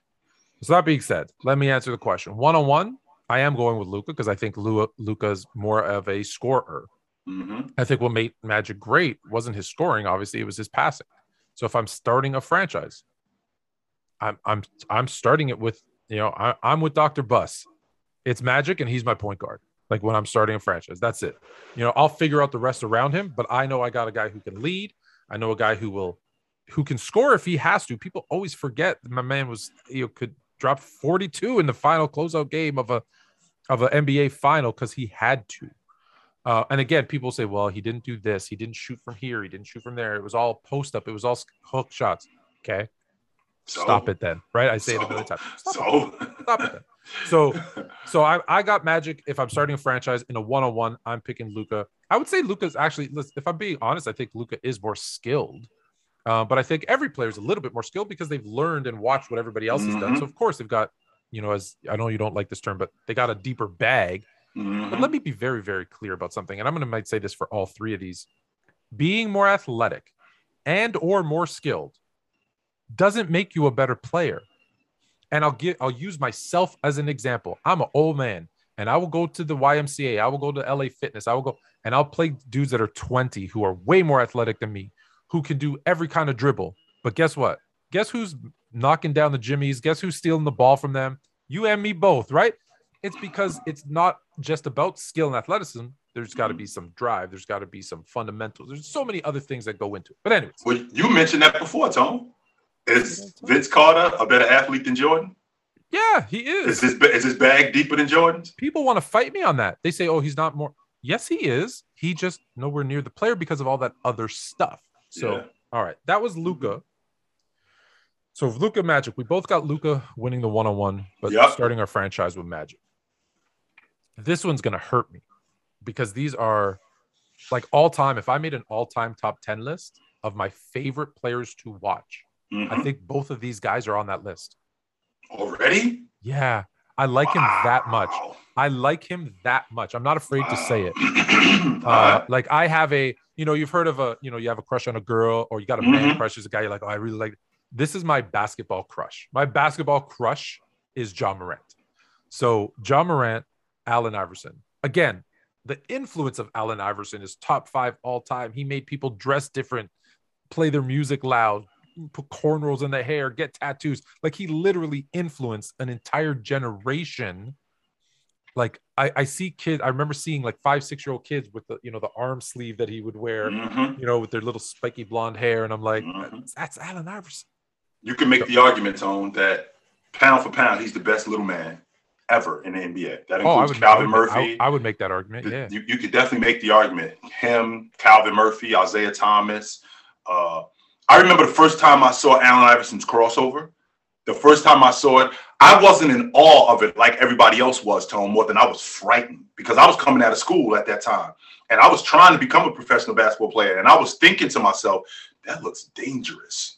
So that being said, let me answer the question. One on one, I am going with Luka because I think Lu- Luka's more of a scorer. Mhm. I think what made Magic great wasn't his scoring, obviously, it was his passing. So if I'm starting a franchise, I'm I'm I'm starting it with you know I, I'm with Dr. Buss. It's Magic, and he's my point guard. Like when I'm starting a franchise, that's it. You know, I'll figure out the rest around him, but I know I got a guy who can lead. I know a guy who will who can score if he has to. People always forget that my man was you know could drop 42 in the final closeout game of a of an NBA final because he had to. Uh, and again, people say, well, he didn't do this. He didn't shoot from here. He didn't shoot from there. It was all post up. It was all hook shots. Okay. So, Stop it then. Right. I say it a So- million times. Stop, So. it. Stop it then. So, so I, I got Magic. If I'm starting a franchise in a one on one, I'm picking Luka. I would say Luka's actually, if I'm being honest, I think Luka is more skilled. Uh, but I think every player is a little bit more skilled because they've learned and watched what everybody else has done. Mhm. So, of course, they've got, you know, as I know you don't like this term, but they got a deeper bag. But Mhm. let me be very, very clear about something, and I'm going to might say this for all three of these: being more athletic and or more skilled doesn't make you a better player. And I'll get, I'll use myself as an example. I'm an old man, and I will go to the YMCA. I will go to LA Fitness. I will go and I'll play dudes that are 20 who are way more athletic than me, who can do every kind of dribble. But guess what? Guess who's knocking down the jimmies? Guess who's stealing the ball from them? You and me both, right? It's because it's not just about skill and athleticism. There's got to be some drive. There's got to be some fundamentals. There's so many other things that go into it. But anyways, Well, you mentioned that before, Tom. Is Vince Carter a better athlete than Jordan? yeah, he Is is. his is his bag deeper than Jordan's? People want to fight me on that. They say, "Oh, he's not more." Yes, he is. He just nowhere near the player because of all that other stuff. So, Yeah. all right, that was Luka. So Luka Magic, we both got Luka winning the one on one, but Yep. starting our franchise with Magic. This one's gonna hurt me because these are like all time. If I made an all time top ten list of my favorite players to watch, I Mhm. think both of these guys are on that list. Already? Yeah, I like him that much. I like him that much. I'm not afraid to say it. Uh, like I have a, you know, you've heard of a, you know, you have a crush on a girl or you got a man Mhm. crush. There's a guy you're like, oh, I really like. This is my basketball crush. My basketball crush is Ja Morant. So Ja Morant, Allen Iverson. Again, the influence of Allen Iverson is top five all time. He made people dress different, play their music loud, put cornrows in the hair, get tattoos. Like he literally influenced an entire generation. Like I, I see kids, I remember seeing like five, six year old kids with the, you know, the arm sleeve that he would wear, Mhm. you know, with their little spiky blonde hair. And I'm like, Mhm. that's, that's Allen Iverson. You can make the argument, Tone, that pound for pound, he's the best little man ever in the NBA. That Oh, I includes I Calvin would, Murphy. I, I would make that argument. Yeah. You, you could definitely make the argument. Him, Calvin Murphy, Isaiah Thomas. Uh, I remember the first time I saw Allen Iverson's crossover. The first time I saw it, I wasn't in awe of it like everybody else was, Tone, more than I was frightened because I was coming out of school at that time. And I was trying to become a professional basketball player. And I was thinking to myself, that looks dangerous.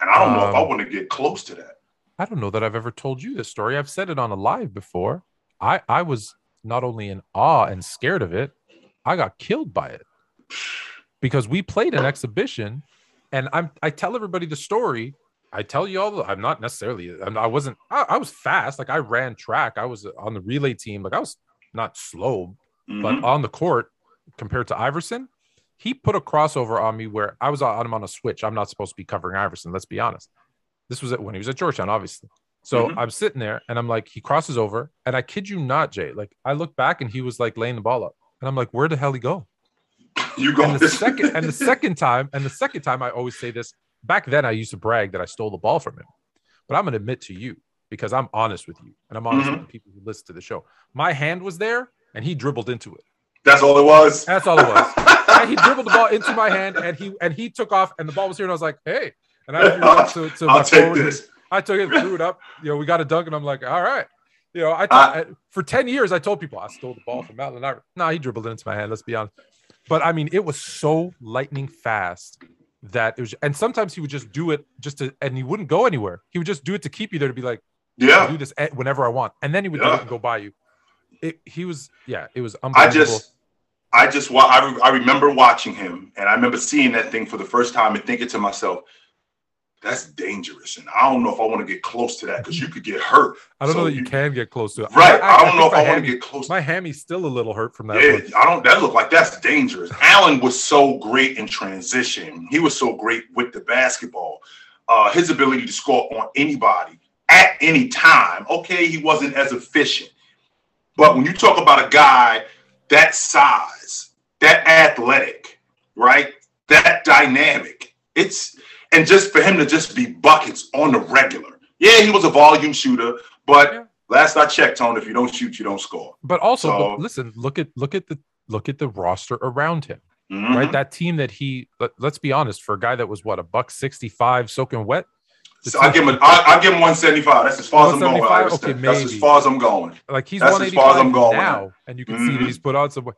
And I don't know if I Um, want to get close to that. I don't know that I've ever told you this story. I've said it on a live before. I I was not only in awe and scared of it, I got killed by it because we played an exhibition, and I'm I tell everybody the story. I tell you all. I'm not necessarily. I'm, I wasn't. I, I was fast. Like I ran track. I was on the relay team. Like I was not slow, Mhm. but on the court compared to Iverson, he put a crossover on me where I was on him on a switch. I'm not supposed to be covering Iverson. Let's be honest. This was it when he was at Georgetown, obviously. So Mhm. I'm sitting there and I'm like, he crosses over, and I kid you not, Jay. Like I look back and he was like laying the ball up, and I'm like, where the hell he go? You go And the second and the second time, and the second time, I always say this. Back then, I used to brag that I stole the ball from him, but I'm gonna admit to you because I'm honest with you, and I'm honest Mm-hmm. with the people who listen to the show. My hand was there, and he dribbled into it. That's all it was. That's all it was. and he dribbled the ball into my hand, and he and he took off, and the ball was here, and I was like, "Hey!" And I threw up to, to my forward. this. I took it, threw it up. You know, we got a dunk, and I'm like, "All right." You know, I thought for ten years I told people I stole the ball from Iverson. No, he dribbled it into my hand. Let's be honest. But I mean, it was so lightning fast that it was, and sometimes he would just do it just to, and he wouldn't go anywhere. He would just do it to keep you there to be like, "I'll Yeah. do this whenever I want," and then he would Yeah. go by you. It, he was, yeah, it was I just, I just, I, re- I remember watching him, and I remember seeing that thing for the first time and thinking to myself, "That's dangerous," and I don't know if I want to get close to that because you could get hurt. I don't know that you, can get close to it. Right? I, don't know if I my want to hammy- get close. My hammy's still a little hurt from that. Yeah, one. I don't. That look like that's dangerous. Allen was so great in transition. He was so great with the basketball. Uh, his ability to score on anybody at any time. Okay, he wasn't as efficient, but when you talk about a guy that size, that athletic, right, that dynamic, it's and just for him to just be buckets on the regular. Yeah, he was a volume shooter, but Yeah. last I checked, Tone, if you don't shoot, you don't score. But also, So- listen, look at look at the look at the roster around him. Mhm. Right, that team that he. Let, let's be honest, for a guy that was what a buck sixty five soaking wet. So I give him. A, I, I give him one seventy five. That's as far as I'm going. 175? Iverson. Okay, That's as far as I'm going. like he's That's as far as I'm going now, and you can see that Mhm. he's put on some.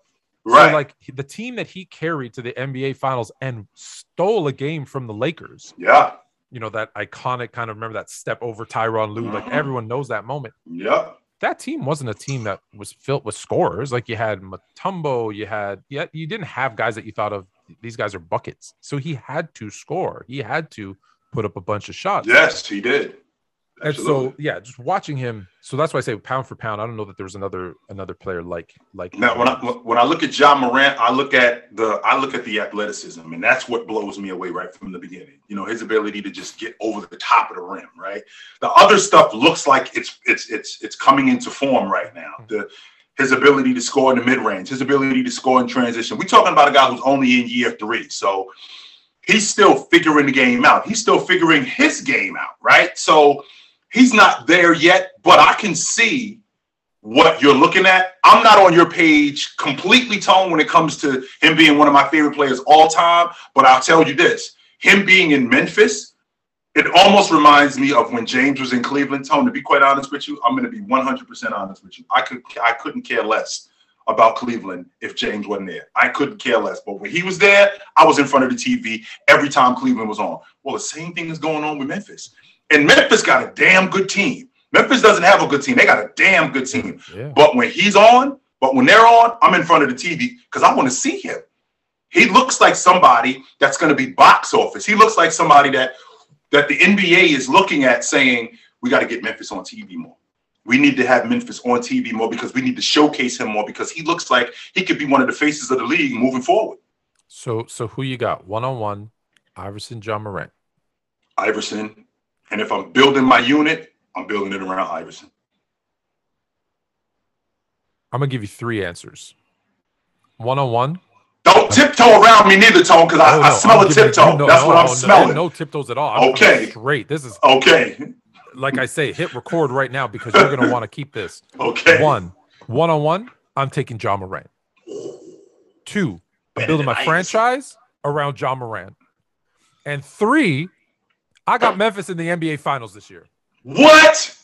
Right. So like the team that he carried to the NBA Finals and stole a game from the Lakers. yeah. You know that iconic kind of remember that step over Tyronn Lue. Like Mhm. everyone knows that moment. Yep. that team wasn't a team that was filled with scorers. Like you had Mutombo, you had yeah, you didn't have guys that you thought of. These guys are buckets, so he had to score. He had to put up a bunch of shots. Yes, he did. And so yeah, just watching him. So that's why I say pound for pound. I don't know that there was another another player like like. Now, when I when I look at Ja Morant, I look at the I look at the athleticism, and that's what blows me away right from the beginning. You know, his ability to just get over the top of the rim. Right. The other stuff looks like it's it's it's it's coming into form right now. The his ability to score in the mid range, his ability to score in transition. We're talking about a guy who's only in year three, so he's still figuring the game out. He's still figuring his game out. Right. So he's not there yet, but I can see what you're looking at. I'm not on your page completely, Tone, when it comes to him being one of my favorite players all time. But I'll tell you this: him being in Memphis, it almost reminds me of when James was in Cleveland. Tone, to be quite honest with you, I'm going to be 100% honest with you. I could, I couldn't care less about Cleveland if James wasn't there. I couldn't care less. But when he was there, I was in front of the TV every time Cleveland was on. Well, the same thing is going on with Memphis. And Memphis got a damn good team. Memphis doesn't have a good team. They got a damn good team. yeah. But when he's on, but when they're on, I'm in front of the TV because I want to see him. He looks like somebody that's going to be box office. He looks like somebody that that the NBA is looking at saying, we got to get Memphis on TV more. We need to have Memphis on TV more because we need to showcase him more because he looks like he could be one of the faces of the league moving forward. So so who you got one on one? Iverson, Ja Morant. Iverson. And if I'm building my unit, I'm building it around Iverson. I'm gonna give you three answers. One on one. Don't tiptoe around me neither, Tone, because I, I smell a tiptoe. That's what I'm smelling. No tiptoes at all. I'm- Okay. Great. This is Okay. like I say, hit record right now because you're gonna want to keep this. Okay. One, one on one. I'm taking Ja Morant. Two, I'm building my franchise around Ja Morant. And three, I got Memphis in the NBA Finals this year. What?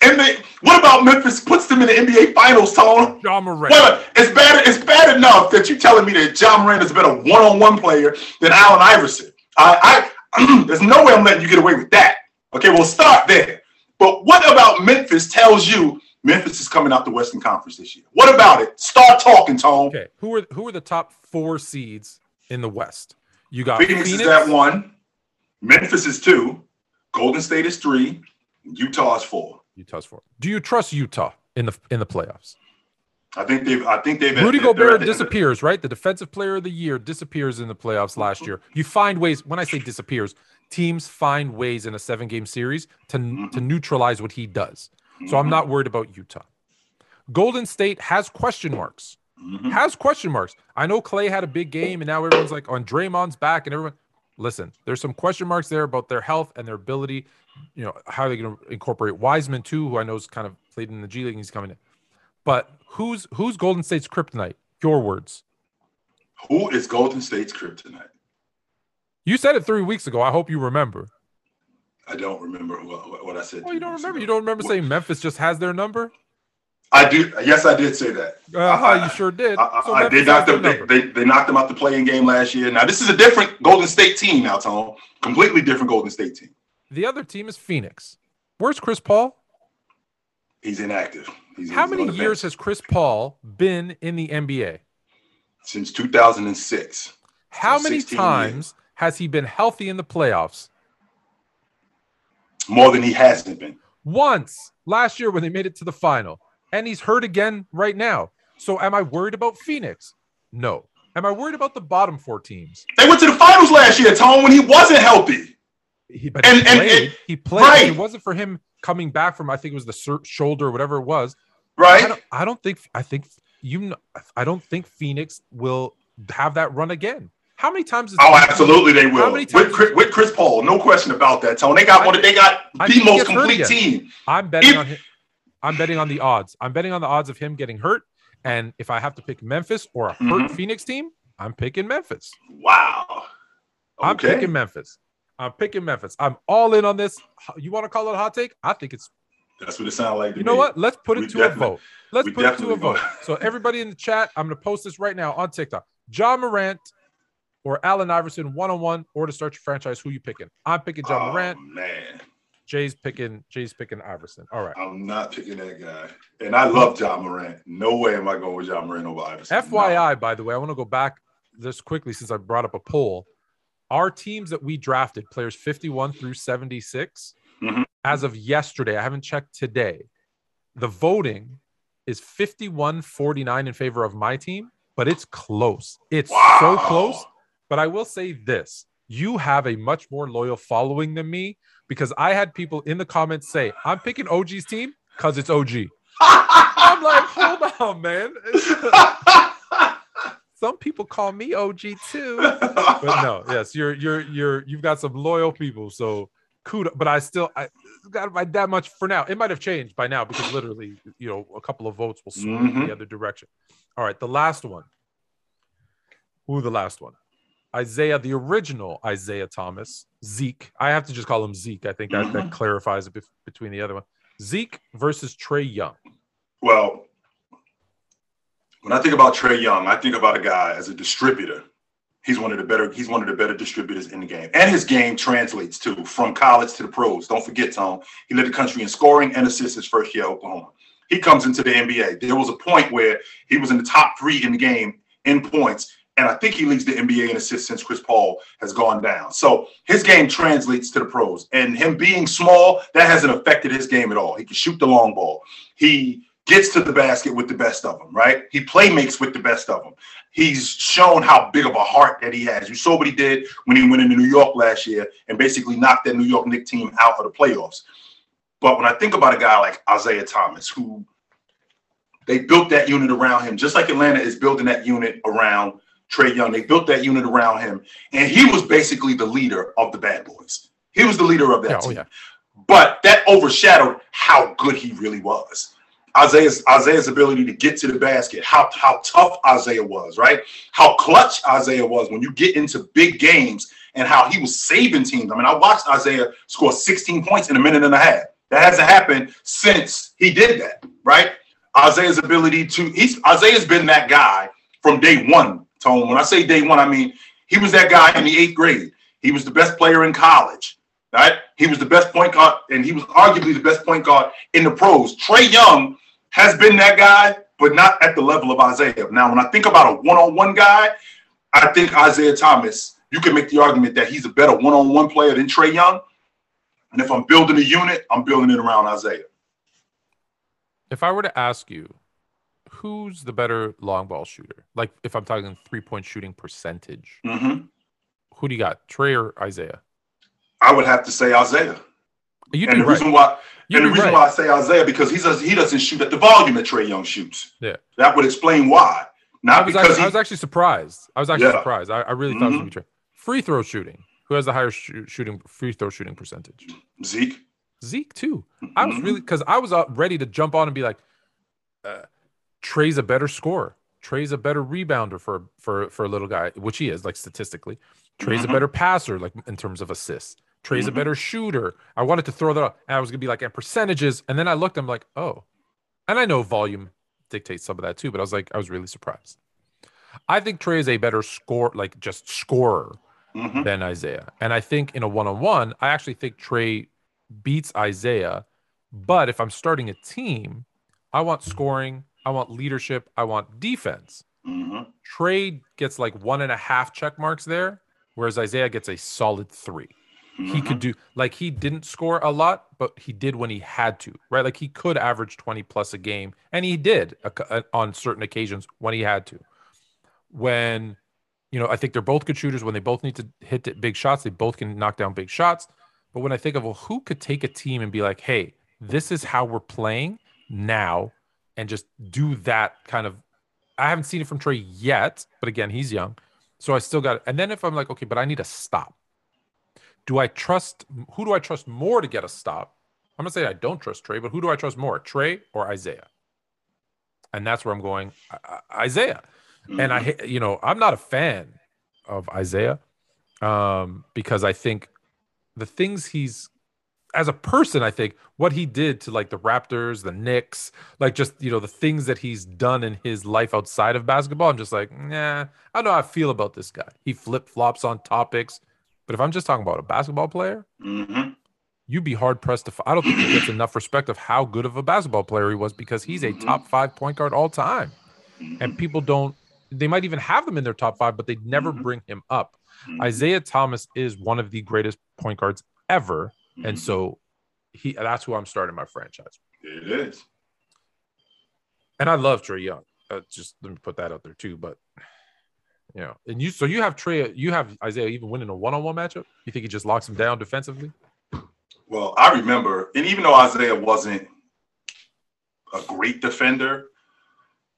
And they, what about Memphis puts them in the NBA Finals, Tone? Ja Morant. Wait, it's bad. It's bad enough that you're telling me that Ja Morant is a better one-on-one player than Allen Iverson. I, I there's no way I'm letting you get away with that. Okay, we'll start there. But what about Memphis tells you Memphis is coming out the Western Conference this year. What about it? Start talking, Tone. Okay, who are who are the top four seeds in the West? You got Phoenix, Phoenix, is at one. Memphis is two. Golden State is three. Utah is four. Utah's four. Do you trust Utah in the in the playoffs? I think they've. I think they've. Rudy Gobert disappears, right? The defensive player of the year disappears in the playoffs last year. You find ways. When I say disappears, teams find ways in a seven game series to to neutralize what he does. So I'm not worried about Utah. Golden State has question marks. Mhm. Has question marks. I know Clay had a big game, and now everyone's like on Draymond's back, and everyone. Listen, there's some question marks there about their health and their ability. You know how are they're going to incorporate Wiseman too, who I know is kind of played in the G League. and He's coming in. But who's who's Golden State's kryptonite? Your words. Who is Golden State's kryptonite? You said it three weeks ago. I hope you remember. I don't remember what, what I said. Oh, you don't remember? ago. You don't remember What- saying Memphis just has their number? I do. Yes, I did say that. Uh, you sure did. I, So I Memphis did knock them. They, they, they knocked them out the play-in game last year. Now this is a different Golden State team now, Tom, Completely different Golden State team. The other team is Phoenix. Where's Chris Paul? He's inactive. He's, How he's many years bench has Chris Paul been in the NBA? since 2006? How many 16 times has he been healthy in the playoffs? More than he hasn't been. Once last year when they made it to the final, and he's hurt again right now. So am I worried about Phoenix? No. Am I worried about the bottom four teams? They went to the finals last year, Tone, when he wasn't healthy. He, but And- he played. and- he played. Right. It wasn't for him coming back from I think it was the sur- shoulder or whatever it was. I Right? don't, I don't think I think you know, I don't think Phoenix will have that run again. How many times? Is Oh, absolutely, they will. With Chris, with Chris Paul, no question about that, Tone. They got one. They got I the most complete team. I'm betting If- on him. I'm betting on the odds. I'm betting on the odds of him getting hurt. And if I have to pick Memphis or a hurt Mhm. Phoenix team, I'm picking Memphis. Wow. I'm picking Memphis. I'm picking Memphis. I'm all in on this. You want to call it a hot take? I think it's. That's what it sounds like. to You know me. what? Let's put We it to a vote. Let's put it to a vote. vote. So everybody in the chat, I'm going to post this right now on TikTok. Ja Morant or Allen Iverson, one on one, or to start your franchise. Who you picking? I'm picking John Oh, Morant. man, Jay's picking. Jay's picking Iverson. All right. I'm not picking that guy. And I love Ja Morant. No way am I going with Ja Morant over Iverson. FYI, by the way, I want to go back just quickly since I brought up a poll. Our teams that we drafted, players 51 through 76, Mhm. as of yesterday, I haven't checked today. The voting is 51 49 in favor of my team, but it's close. It's so close. But I will say this you have a much more loyal following than me because I had people in the comments say, I'm picking OG's team because it's OG. I'm like, hold on, man. Some people call me OG too. But no, yes, you're you're you're you've got some loyal people. So kudos, but I still I got by that much for now. It might have changed by now because literally, you know, a couple of votes will swing Mhm. the other direction. All right, the last one. Who the last one? Isaiah, the original Isaiah Thomas, Zeke. I have to just call him Zeke. I think that, that Mhm. clarifies it between the other one. Zeke versus Trae Young. well, when I think about Trae Young, I think about a guy as a distributor. He's one of the better. He's one of the better distributors in the game, and his game translates to from college to the pros. Don't forget, Tom. He led the country in scoring and assists his first year at Oklahoma. He comes into the NBA. There was a point where he was in the top three in the game in points, and I think he leads the NBA in assists since Chris Paul has gone down. So his game translates to the pros, and him being small that hasn't affected his game at all. He can shoot the long ball. He gets to the basket with the best of them, right? He play makes with the best of them. He's shown how big of a heart that he has. You saw what he did when he went into New York last year and basically knocked that New York Knicks team out of the playoffs. But when I think about a guy like Isaiah Thomas, who they built that unit around him, just like Atlanta is building that unit around Trae Young. They built that unit around him, and he was basically the leader of the bad boys. He was the leader of that oh, team. yeah. But that overshadowed how good he really was. Isaiah's Isaiah's ability to get to the basket, how how tough Isaiah was, right? How clutch Isaiah was when you get into big games and how he was saving teams. I mean, I watched Isaiah score 16 points in a minute and a half. That hasn't happened since he did that, right? Isaiah's ability to he's Isaiah's been that guy from day one, Tone. When I say day one, I mean he was that guy in the eighth grade. He was the best player in college, right? He was the best point guard, and he was arguably the best point guard in the pros. Trae Young has been that guy, but not at the level of Isaiah. Now, when I think about a one-on-one guy, I think Isaiah Thomas. You can make the argument that he's a better one-on-one player than Trae Young. And if I'm building a unit, I'm building it around Isaiah. If I were to ask you, who's the better long ball shooter? Like if I'm talking three point shooting percentage, Mm-hmm. who do you got, Trae or Isaiah? I would have to say Isaiah. You'd and the right. reason why You'd and the reason right. why I say Isaiah because he does he doesn't shoot at the volume that Trae Young shoots. Yeah. That would explain why. I Not was, because actually, he, I was actually surprised. I was actually Yeah. surprised. I, I really thought it was gonna be Trae. Free throw shooting. Who has the higher shoo- shooting free throw shooting percentage? Zeke. Zeke too. I was Mhm. really because I was uh, ready to jump on and be like, uh, Trae's a better scorer. Trae's a better rebounder for for for a little guy, which he is like statistically. Trae's Mhm. a better passer, like in terms of assists. Trae's a Mhm. better shooter. I wanted to throw that up, and I was gonna be like, at percentages, and then I looked, I'm like, oh, and I know volume dictates some of that too, but I was like, I was really surprised. I think Trae is a better score, like just scorer Mhm. than Isaiah. And I think in a one on one, I actually think Trae beats Isaiah. But if I'm starting a team, I want scoring, I want leadership, I want defense. Mhm. Trae gets like one and a half check marks there, whereas Isaiah gets a solid three. He Mhm. could do like he didn't score a lot, but he did when he had to, right? Like he could average 20 plus a game, and he did a- a- on certain occasions when he had to. When you know, I think they're both good shooters. When they both need to hit big shots, they both can knock down big shots. But when I think of well, who could take a team and be like, hey, this is how we're playing now, and just do that kind of. I haven't seen it from Trae yet, but again, he's young, so I still got. And then if I'm like, okay, but I need a stop do I trust who do I trust more to get a stop? I'm gonna say I don't trust Trae, but who do I trust more, Trae or Isaiah? And that's where I'm going, I- I- Isaiah. And I, Mhm. you know, I'm not a fan of Isaiah um, because I think the things he's as a person, I think what he did to like the Raptors, the Knicks, like just you know the things that he's done in his life outside of basketball. I'm just like, nah, I don't know how I feel about this guy. He flip flops on topics, but if I'm just talking about a basketball player, Mhm. you'd be hard pressed to. F- I don't think he gets enough respect of how good of a basketball player he was because he's a Mhm. top five point guard all time, Mhm. and people don't. They might even have them in their top five, but they never Mhm. bring him up. Mhm. Isaiah Thomas is one of the greatest point guards ever, and Mhm. so he that's who I'm starting my franchise. it is. And I love Trae Young. Uh, just let me put that out there too. But you know, and you so you have Trae, you have Isaiah even winning a one-on-one matchup. You think he just locks him down defensively? Well, I remember, and even though Isaiah wasn't a great defender,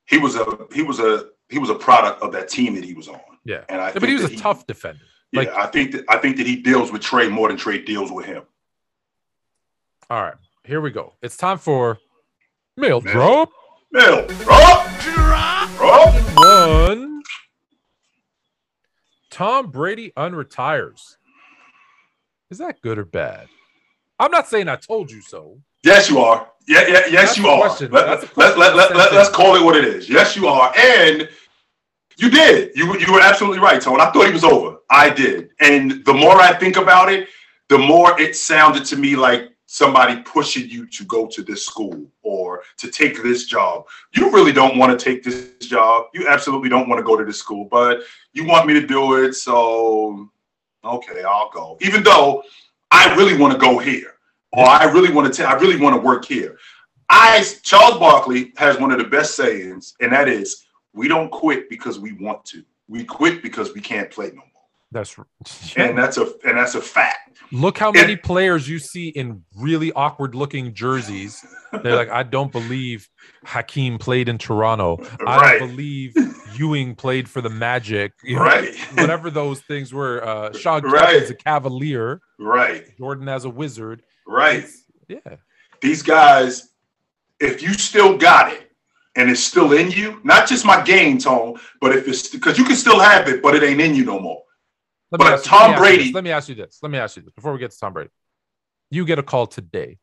he was a he was a he was a product of that team that he was on. Yeah, And I Yeah, but he was a tough defender. Yeah, like- I think that I think that he deals with Trae more than Trae deals with him. All right, here we go. It's time for mail Mail. drop Mill, drop, drop. one. Tom Brady unretires. Is that good or bad? I'm not saying I told you so. Yes, you are. Yeah, yeah, yes, That's you are. question. Let, the let, let, let, let, us call it what it is. Yes, you are. And you did. You, you were absolutely right, Tone. I thought he was over. I did. And the more I think about it, the more it sounded to me like somebody pushing you to go to this school or to take this job. You really don't want to take this job. You absolutely don't want to go to this school, but you want me to do it. So, okay, I'll go. Even though I really want to go here or I really want to, I really want to work here. I, Charles Barkley has one of the best sayings, and that is, we don't quit because we want to. We quit because we can't play no more. That's And that's a and that's a fact. look how many players you see in really awkward looking jerseys. They're like, I don't believe Hakeem played in Toronto. I Right. don't believe Ewing played for the Magic. You know, Right. Whatever those things were. Uh, Shawn Right. Kemp's a Cavalier. Right. Jordan as a Wizard. Right. Yeah. These guys, if you still got it and it's still in you, not just my game tone, but if it's because you can still have it, but it ain't in you no more. Let But ask you- Tom let you Brady- Let me ask you this. Let me ask you this before we get to Tom Brady. You get a call today.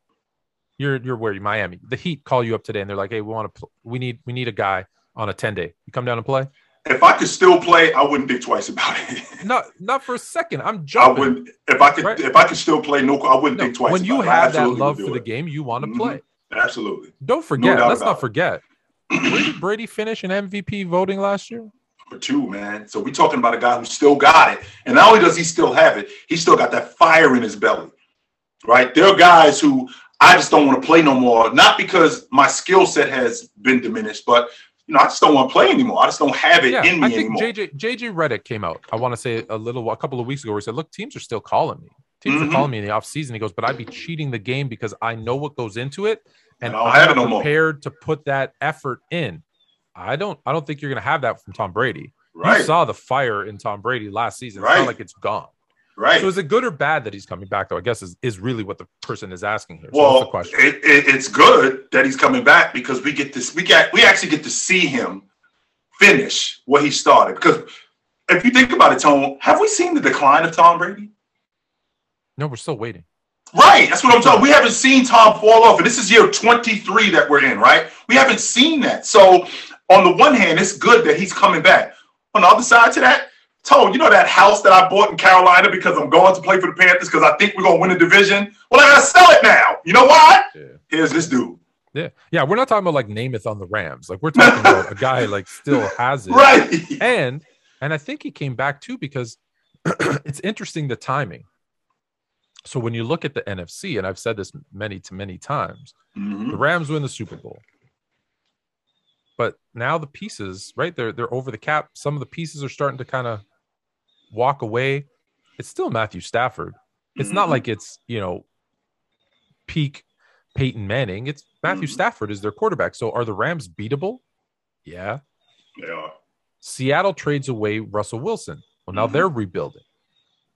You're you're where? Miami. The Heat call you up today, and they're like, "Hey, we want to. Pl- we need we need a guy on a ten day. You come down and play." If I could still play, I wouldn't think twice about it. Not not for a second. I'm I wouldn't if I could Right. if I could still play no I wouldn't No, think twice. when you it. Have that love for do the game, you want to Mhm. play. Absolutely. Don't forget. No let's not forget. Where did Brady finish in MVP voting last year? For two, man. So we're talking about a guy who still got it. And not only does he still have it, he still got that fire in his belly. Right? There are guys who I just don't want to play no more. Not because my skill set has been diminished, but you know, I just don't want to play anymore. I just don't have it yeah, in me I think anymore. JJ JJ Redick came out. I want to say a little a couple of weeks ago where he said, "Look, teams are still calling me. Teams mm-hmm. are calling me in the offseason. He goes, "But I'd be cheating the game because I know what goes into it, and I'm no prepared more. to put that effort in. I don't. I don't think you're going to have that from Tom Brady. Right. You saw the fire in Tom Brady last season. It's right. not like it's gone. Right. So is it good or bad that he's coming back? Though I guess is, is really what the person is asking here. So well, question. It, it, it's good that he's coming back because we get this. We get we actually get to see him finish what he started. Because if you think about it, Tom, have we seen the decline of Tom Brady? No, we're still waiting. Right. That's what I'm talking. We haven't seen Tom fall off. And this is year 23 that we're in, right? We haven't seen that. So on the one hand, it's good that he's coming back. On the other side to that, Tone, you know that house that I bought in Carolina because I'm going to play for the Panthers because I think we're gonna win the division? Well, I gotta sell it now. You know why? Yeah. Here's this dude. Yeah, yeah. We're not talking about like Namath on the Rams. Like we're talking about a guy like still has it, right? And and I think he came back too because it's interesting the timing. So when you look at the NFC, and I've said this many to many times, mm-hmm. the Rams win the Super Bowl. But now the pieces, right? They're they're over the cap. Some of the pieces are starting to kind of walk away. It's still Matthew Stafford. It's mm-hmm. not like it's, you know, peak Peyton Manning. It's Matthew mm-hmm. Stafford is their quarterback. So are the Rams beatable? Yeah. They are. Seattle trades away Russell Wilson. Well, now mm-hmm. they're rebuilding.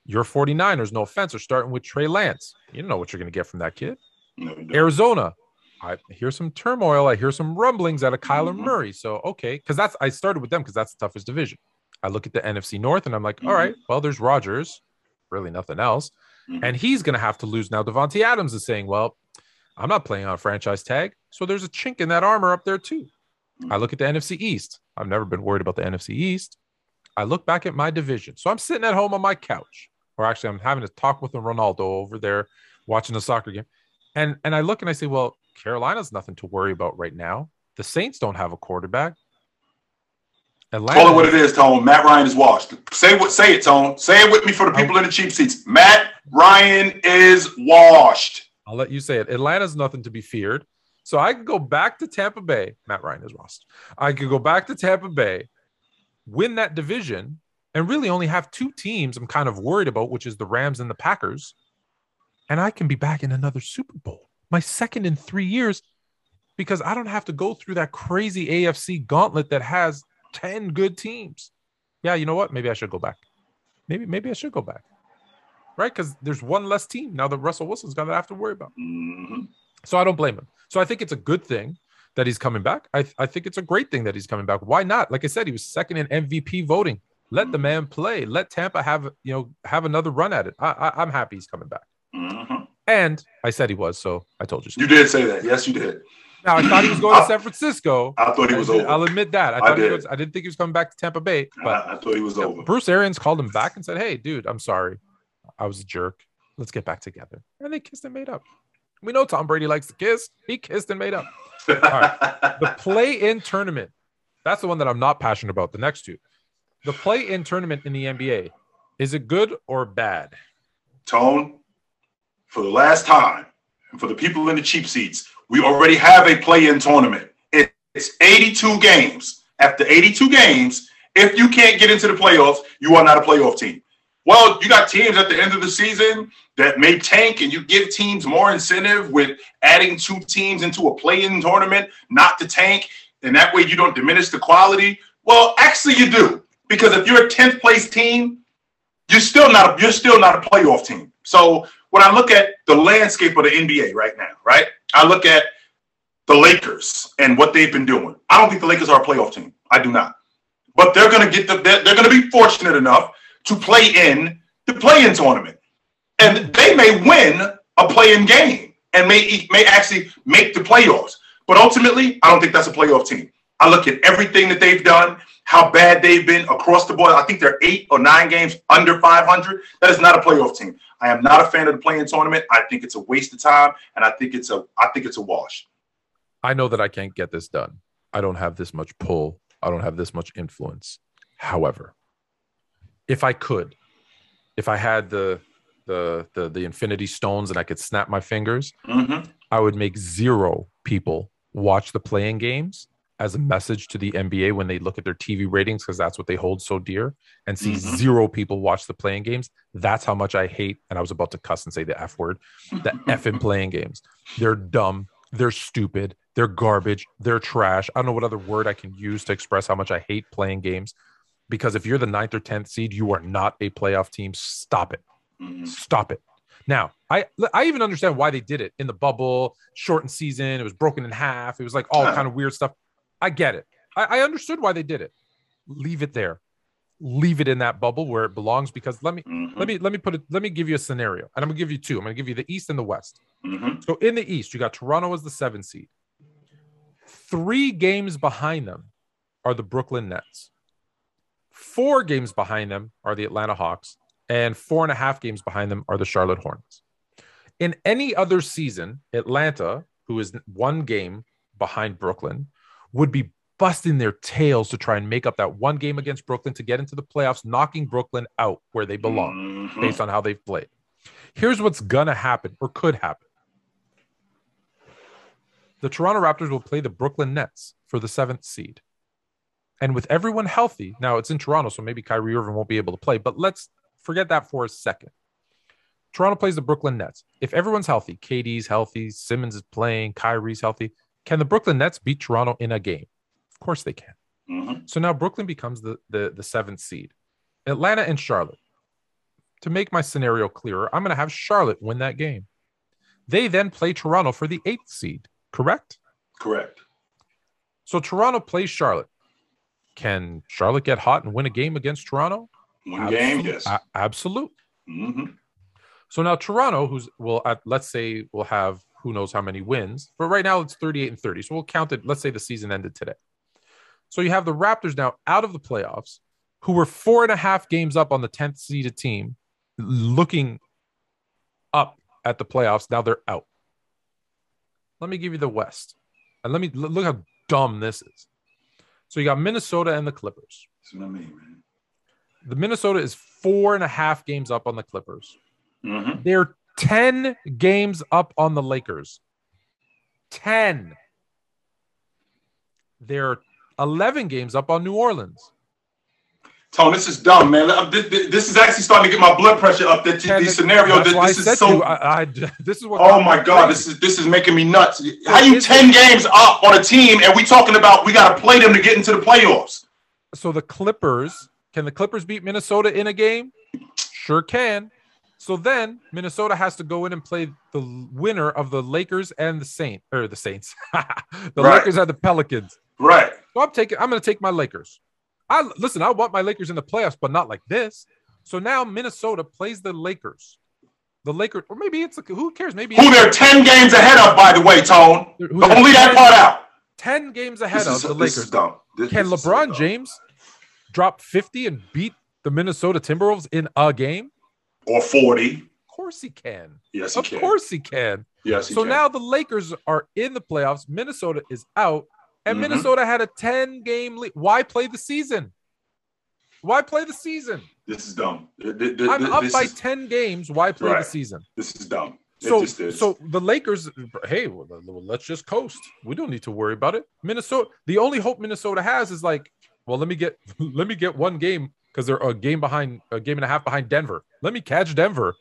Your 49ers, no offense, are starting with Trey Lance. You don't know what you're going to get from that kid. No, Arizona, I hear some turmoil. I hear some rumblings out of Kyler mm-hmm. Murray. So, okay, because that's, I started with them because that's the toughest division. I look at the NFC North and I'm like, mm-hmm. all right, well, there's Rodgers, really nothing else. Mm-hmm. And he's going to have to lose now. Davante Adams is saying, well, I'm not playing on a franchise tag. So there's a chink in that armor up there, too. I look at the NFC East. I've never been worried about the NFC East. I look back at my division. So I'm sitting at home on my couch or actually I'm having to talk with a Ronaldo over there watching a soccer game. And and I look and I say, well, Carolina's nothing to worry about right now. The Saints don't have a quarterback. Atlanta. Call it what it is, Tone. Matt Ryan is washed. Say what say it, Tone. Say it with me for the people in the cheap seats. Matt Ryan is washed. I'll let you say it. Atlanta's nothing to be feared. So I could go back to Tampa Bay. Matt Ryan is washed. I could go back to Tampa Bay, win that division, and really only have two teams I'm kind of worried about, which is the Rams and the Packers. And I can be back in another Super Bowl, my second in three years, because I don't have to go through that crazy AFC gauntlet that has 10 good teams. Yeah, you know what? Maybe I should go back. Maybe, maybe I should go back. Right? Because there's one less team now that Russell Wilson's gonna have to worry about. Mm-hmm. So I don't blame him. So I think it's a good thing that he's coming back. I, I think it's a great thing that he's coming back. Why not? Like I said, he was second in MVP voting let the man play. Let Tampa have you know have another run at it. I, I am happy he's coming back. Mm-hmm. And I said he was, so I told you. So. You did say that. Yes, you did. Now I thought he was going to San Francisco. I thought he was over. I'll admit that. I thought I did. he was. I didn't think he was coming back to Tampa Bay. But I, I thought he was over. Bruce Arians called him back and said, "Hey, dude, I'm sorry. I was a jerk. Let's get back together." And they kissed and made up. We know Tom Brady likes to kiss. He kissed and made up. All right. The play-in tournament. That's the one that I'm not passionate about. The next two the play-in tournament in the NBA is it good or bad? Tone, for the last time, and for the people in the cheap seats, we already have a play-in tournament. It's 82 games. After 82 games, if you can't get into the playoffs, you are not a playoff team. Well, you got teams at the end of the season that may tank, and you give teams more incentive with adding two teams into a play-in tournament, not to tank, and that way you don't diminish the quality. Well, actually, you do because if you're a 10th place team, you're still not a, you're still not a playoff team. So when I look at the landscape of the NBA right now, right? I look at the Lakers and what they've been doing. I don't think the Lakers are a playoff team. I do not. But they're going to get the they're, they're going to be fortunate enough to play in the play-in tournament. And they may win a play-in game and may may actually make the playoffs. But ultimately, I don't think that's a playoff team. I look at everything that they've done how bad they've been across the board. I think they're eight or nine games under 500. That is not a playoff team. I am not a fan of the play-in tournament. I think it's a waste of time, and I think it's a I think it's a wash. I know that I can't get this done. I don't have this much pull. I don't have this much influence. However, if I could, if I had the the the, the infinity stones and I could snap my fingers, hmm I would make zero people watch the play-in games as a message to the NBA when they look at their TV ratings because that's what they hold so dear and see Mhm. zero people watch the play-in games. That's how much I hate. And I was about to cuss and say the F word the F in play-in games. They're dumb. They're stupid. They're garbage. They're trash. I don't know what other word I can use to express how much I hate play-in games. Because if you're the ninth or 10th seed, you are not a playoff team. Stop it. hmm Stop it. Now, I I even understand why they did it in the bubble, shortened season. It was broken in half. It was like all Yeah. kind of weird stuff. I get it. I, I understood why they did it. Leave it there. Leave it in that bubble where it belongs. Because let me hmm let me let me put it. Let me give you a scenario, and I'm gonna give you two. I'm gonna give you the East and the West. hmm So in the East, you got Toronto as the seven seed. Three games behind them are the Brooklyn Nets. Four games behind them are the Atlanta Hawks, and four and a half games behind them are the Charlotte Hornets. In any other season, Atlanta, who is one game behind Brooklyn, would be busting their tails to try and make up that one game against Brooklyn to get into the playoffs, knocking Brooklyn out where they belong Mhm. based on how they've played. Here's what's gonna happen or could happen. The Toronto Raptors will play the Brooklyn Nets for the seventh seed. And with everyone healthy, now it's in Toronto, so maybe Kyrie Irving won't be able to play, but let's forget that for a second. Toronto plays the Brooklyn Nets. If everyone's healthy, KD's healthy, Simmons is playing, Kyrie's healthy, can the Brooklyn Nets beat Toronto in a game? Of course they can. Mhm. So now Brooklyn becomes the, the, the seventh seed. Atlanta and Charlotte. To make my scenario clearer, I'm going to have Charlotte win that game. They then play Toronto for the eighth seed, correct? Correct. So Toronto plays Charlotte. Can Charlotte get hot and win a game against Toronto? One game, yes. absolute. hmm So now Toronto, who's well, at, let's say will have who knows how many wins, but right now it's 38 and 30. So we'll count it. Let's say the season ended today. So you have the Raptors now out of the playoffs, who were four and a half games up on the 10th seeded team, looking up at the playoffs. Now they're out. Let me give you the West, and let me look how dumb this is. So you got Minnesota and the Clippers. That's what I mean, man. The Minnesota is four and a half games up on the Clippers. hmm They're 10 games up on the Lakers. 10. They're 11 games up on New Orleans. Tone, this is dumb, man. Uh, this, this- is actually starting to get my blood pressure up. That these scenarios. This, is so. you, I, I- this is what. Oh my god, this is this is making me nuts. How you ten games up on a team, and we talking about we got to play them to get into the playoffs? so the Clippers. Can the Clippers beat Minnesota in a game? Sure can. So then Minnesota has to go in and play the winner of the Lakers and the Saint or the Saints. the Right. Lakers are the Pelicans. Right. So I'm taking. I'm going to take my Lakers. I listen. I want my Lakers in the playoffs, but not like this. So now Minnesota plays the Lakers. The Lakers, or maybe it's who cares? Maybe Who they're ten games ahead of, by the way, Tone. who Don't leave that part out. Ten games ahead This of the this is Lakers. dumb. This- Can this is so LeBron dumb. James drop 50 and beat the Minnesota Timberwolves in a game? Or forty? Of course he can. Yes, he Of can. course he can. Yes, he So can. now the Lakers are in the playoffs. Minnesota is out, and Mhm. Minnesota had a 10 game lead. Why play the season? Why play the season? this is dumb. I'm up by is, 10 games. Why play the season? This is dumb. So, so the Lakers, hey, well, let's just coast. We don't need to worry about it. Minnesota, the only hope Minnesota has is like, well, let me get, let me get one game because they're a game behind, a game and a half behind Denver. Let me catch Denver.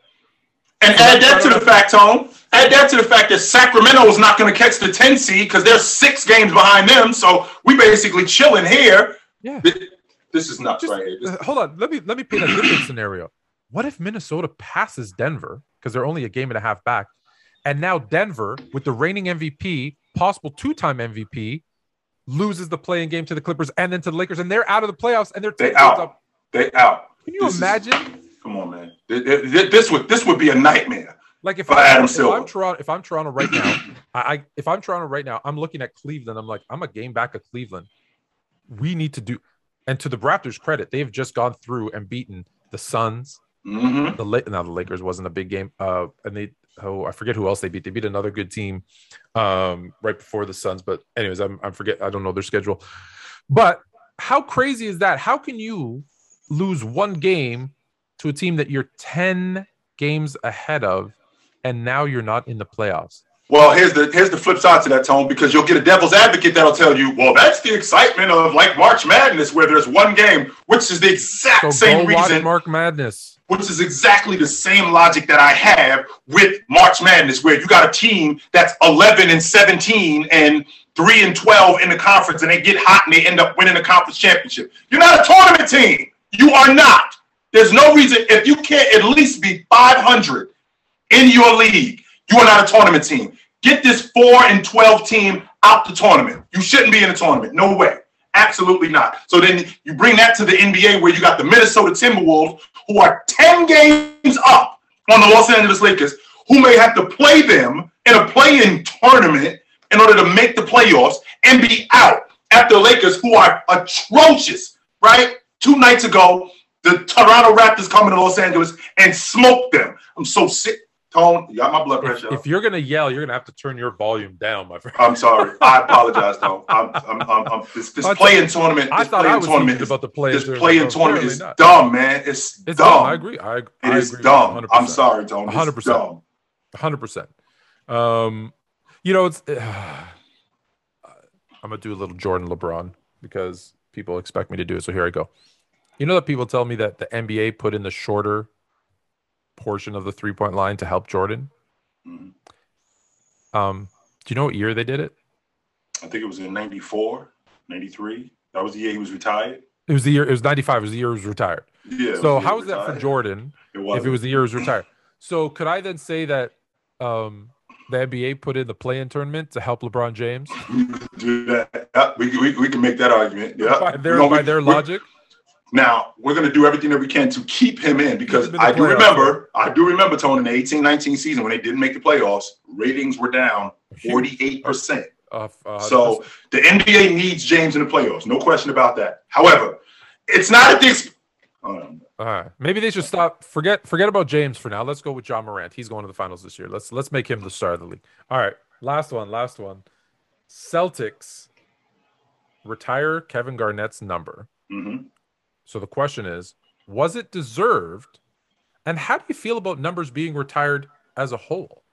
And So add that to the fact, Tom. Add that to the fact that Sacramento is not going to catch the 10 seed because they're six games behind them. So we basically chilling here. Yeah. This is nuts Just- right here. This- Uh, hold on. Let me let me paint a different scenario. What if Minnesota passes Denver because they're only a game and a half back, and now Denver, with the reigning MVP, possible two-time MVP, loses the play-in game to the Clippers and then to the Lakers, and they're out of the playoffs and they're They out. up. They out. Can you This is- imagine? Come on, man. Th- th- th- This would this would be a nightmare. Like if, I, Adam if. I'm Toronto, if I'm Toronto right now, I, I if I'm Toronto right now, I'm looking at Cleveland. I'm like, I'm a game back of Cleveland. We need to do, and to the Raptors' credit, they've just gone through and beaten the Suns, hmm the La- now the Lakers wasn't a big game. Uh, and they oh, I forget who else they beat. They beat another good team um, right before the Suns. But anyways, I'm I forget. I don't know their schedule. But how crazy is that? How can you lose one game to a team that you're 10 games ahead of, and now you're not in the playoffs? Well, here's the here's the flip side to that tone because you'll get a devil's advocate that'll tell you, well, that's the excitement of like March Madness where there's one game, which is the exact So same reason, Mark Madness. which is exactly the same logic that I have with March Madness, where you got a team that's 11 and 17 and 3 and 12 in the conference, and they get hot and they end up winning the conference championship. You're not a tournament team. You are not. There's no reason if you can't at least be 500 in your league, you are not a tournament team. Get this 4 and 12 team out the tournament. You shouldn't be in a tournament. No way. Absolutely not. So then you bring that to the NBA where you got the Minnesota Timberwolves who are 10 games up on the Los Angeles Lakers, who may have to play them in a play-in tournament in order to make the playoffs and be out after the Lakers, who are atrocious, right? Two nights ago, the Toronto Raptors come to Los Angeles and smoke them. I'm so sick. Tone, got my blood If, pressure. up. if you're gonna yell, you're gonna have to turn your volume down, my friend. I'm sorry. I apologize, though. I'm, I'm, I'm, I'm, this this play-in tournament, I this thought I play-in was tournament, is, about the play. this play-in tournament is not. dumb, man. It's, It's dumb. dumb. I agree. I, It I is agree. dumb. 100%. I'm sorry, Tone. 100%. hundred percent. Um, you know, it's. I'm gonna do a little Jordan LeBron because people expect me to do it. So here I go. You know that people tell me that the NBA put in the shorter portion of the three point line to help Jordan. Mhm. Um, do you know what year they did it? I think it was in 94, 93. That was the year he was retired. It was the year. It was ninety five. It was the year he was retired. Yeah. so was how was is that for. Jordan? It if it was the year he was retired. So could I then say that um, the NBA put in the play-in tournament to help LeBron James do that. Yeah, we, can- we, we can make that argument. Yeah. by their by their logic? Now we're going to do everything that we can to keep him in because Keep him in the I do playoffs, remember, I do remember, Tony, in the 18-19 season when they didn't make the playoffs, ratings were down 48 percent. Uh, uh, So the NBA needs James in the playoffs, no question about that. However, it's not at this. Um, all right. maybe they should stop. Forget forget about James for now. Let's go with Ja Morant. He's going to the finals this year. Let's let's make him the star of the league. All right, last one, last one. Celtics retire Kevin Garnett's number. mhm. So the question is, was it deserved? And how do you feel about numbers being retired as a whole?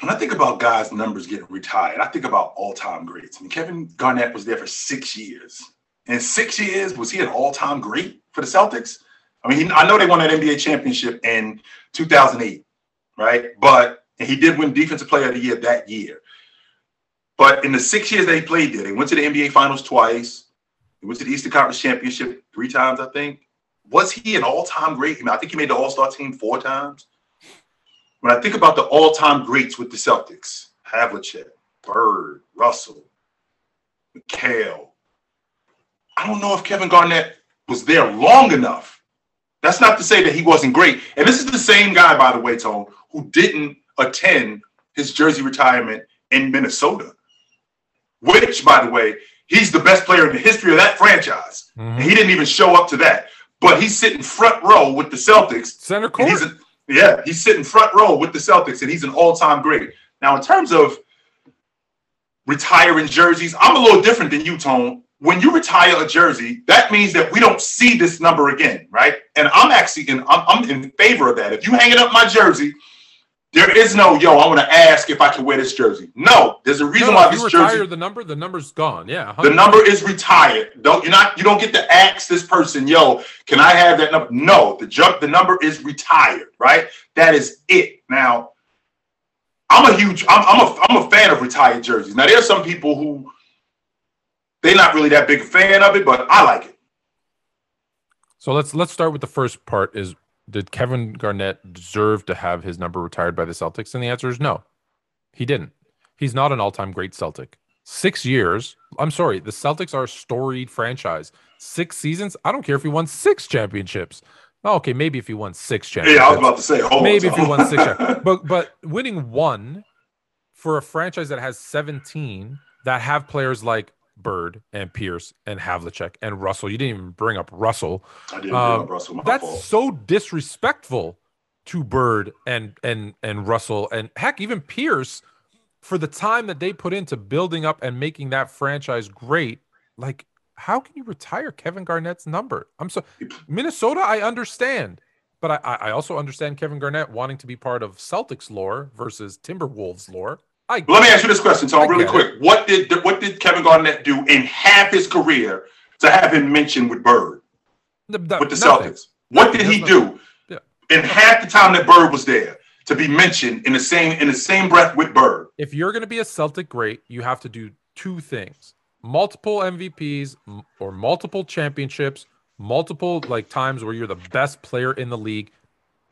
When I think about guys' numbers getting retired, I think about all-time greats. I mean, Kevin Garnett was there for six years. In six years, was he an all-time great for the Celtics? I mean, I know they won that NBA championship in 2008, right? But he did win Defensive Player of the Year that year. But in the six years they played there, they went to the NBA Finals twice. He went to the Eastern Conference Championship three times, I think. Was he an all-time great? I, mean, I think he made the All-Star team four times. When I think about the all-time greats with the Celtics, Havlicek, Bird, Russell, McHale, I don't know if Kevin Garnett was there long enough. That's not to say that he wasn't great. And this is the same guy, by the way, Tone, who didn't attend his jersey retirement in Minnesota, which, by the way, he's the best player in the history of that franchise. And he mm-hmm. didn't even show up to that. But he's sitting front row with the Celtics Center court. he's a, yeah, he's sitting front row with the Celtics, and he's an all-time great. Now, in terms of retiring jerseys, I'm a little different than you, Tone. When you retire a jersey, that means that we don't see this number again, right? And I'm actually in, I'm, I'm in favor of that. If you hanging up my jersey, there is no yo. I want to ask if I can wear this jersey. No, there's a reason No, why if you this retire jersey. the number, the number's gone. Yeah, The 100. number is retired. Don't you're not you don't get to ask this person, yo, can I have that number? No, the jump, the number is retired, right? That is it. Now, I'm a huge, I'm, I'm a I'm a fan of retired jerseys. Now there's some people who they're not really that big a fan of it, but I like it. So let's let's start with the first part. Is did Kevin Garnett deserve to have his number retired by the Celtics? And the answer is no, he didn't. He's not an all-time great Celtic. Six years. I'm sorry. The Celtics are a storied franchise. Six seasons. I don't care if he won six championships. Oh, okay, maybe if he won six championships. Yeah, I was about to say, maybe on. if he won six. but but winning one for a franchise that has 17 that have players like Bird and Pierce and Havlicek and Russell. You didn't even bring up Russell. I didn't um, um, Russell. My That's fault. so disrespectful to Bird and and and Russell and heck even Pierce for the time that they put into building up and making that franchise great. Like, how can you retire Kevin Garnett's number? I'm so Minnesota. I understand, but I I also understand Kevin Garnett wanting to be part of Celtics lore versus Timberwolves lore. I let me ask you this question, Tom, really quick. It. What did what did Kevin Garnett do in half his career to have him mentioned with Bird the, the, with the nothing. Celtics? What did he do yeah. in half the time that Bird was there to be mentioned in the same in the same breath with Bird? If you're going to be a Celtic great, you have to do two things: multiple MVPs or multiple championships, multiple like times where you're the best player in the league.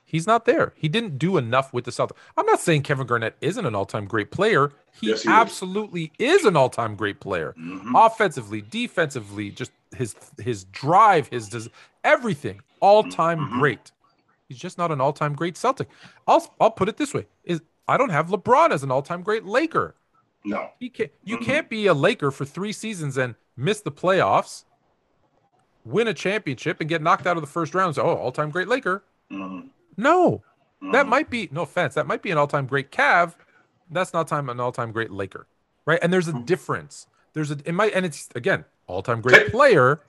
He's not there. He didn't do enough with the Celtics. I'm not saying Kevin Garnett isn't an all-time great player. He, yes, he absolutely is. is. an all-time great player. Mm-hmm. Offensively, defensively, just his his drive, his everything, all-time mm-hmm. great. He's just not an all-time great Celtic. I'll I'll put it this way: is I don't have LeBron as an all-time great Laker. No, he can't. You mm-hmm. can't be a Laker for three seasons and miss the playoffs, win a championship, and get knocked out of the first round. So, oh, all-time great Laker. Mm-hmm. No, mm-hmm. that might be no offense. That might be an all-time great Cav. That's not time an all-time great Laker, right? And there's a mm-hmm. difference. There's a it might and it's again all-time great take, player,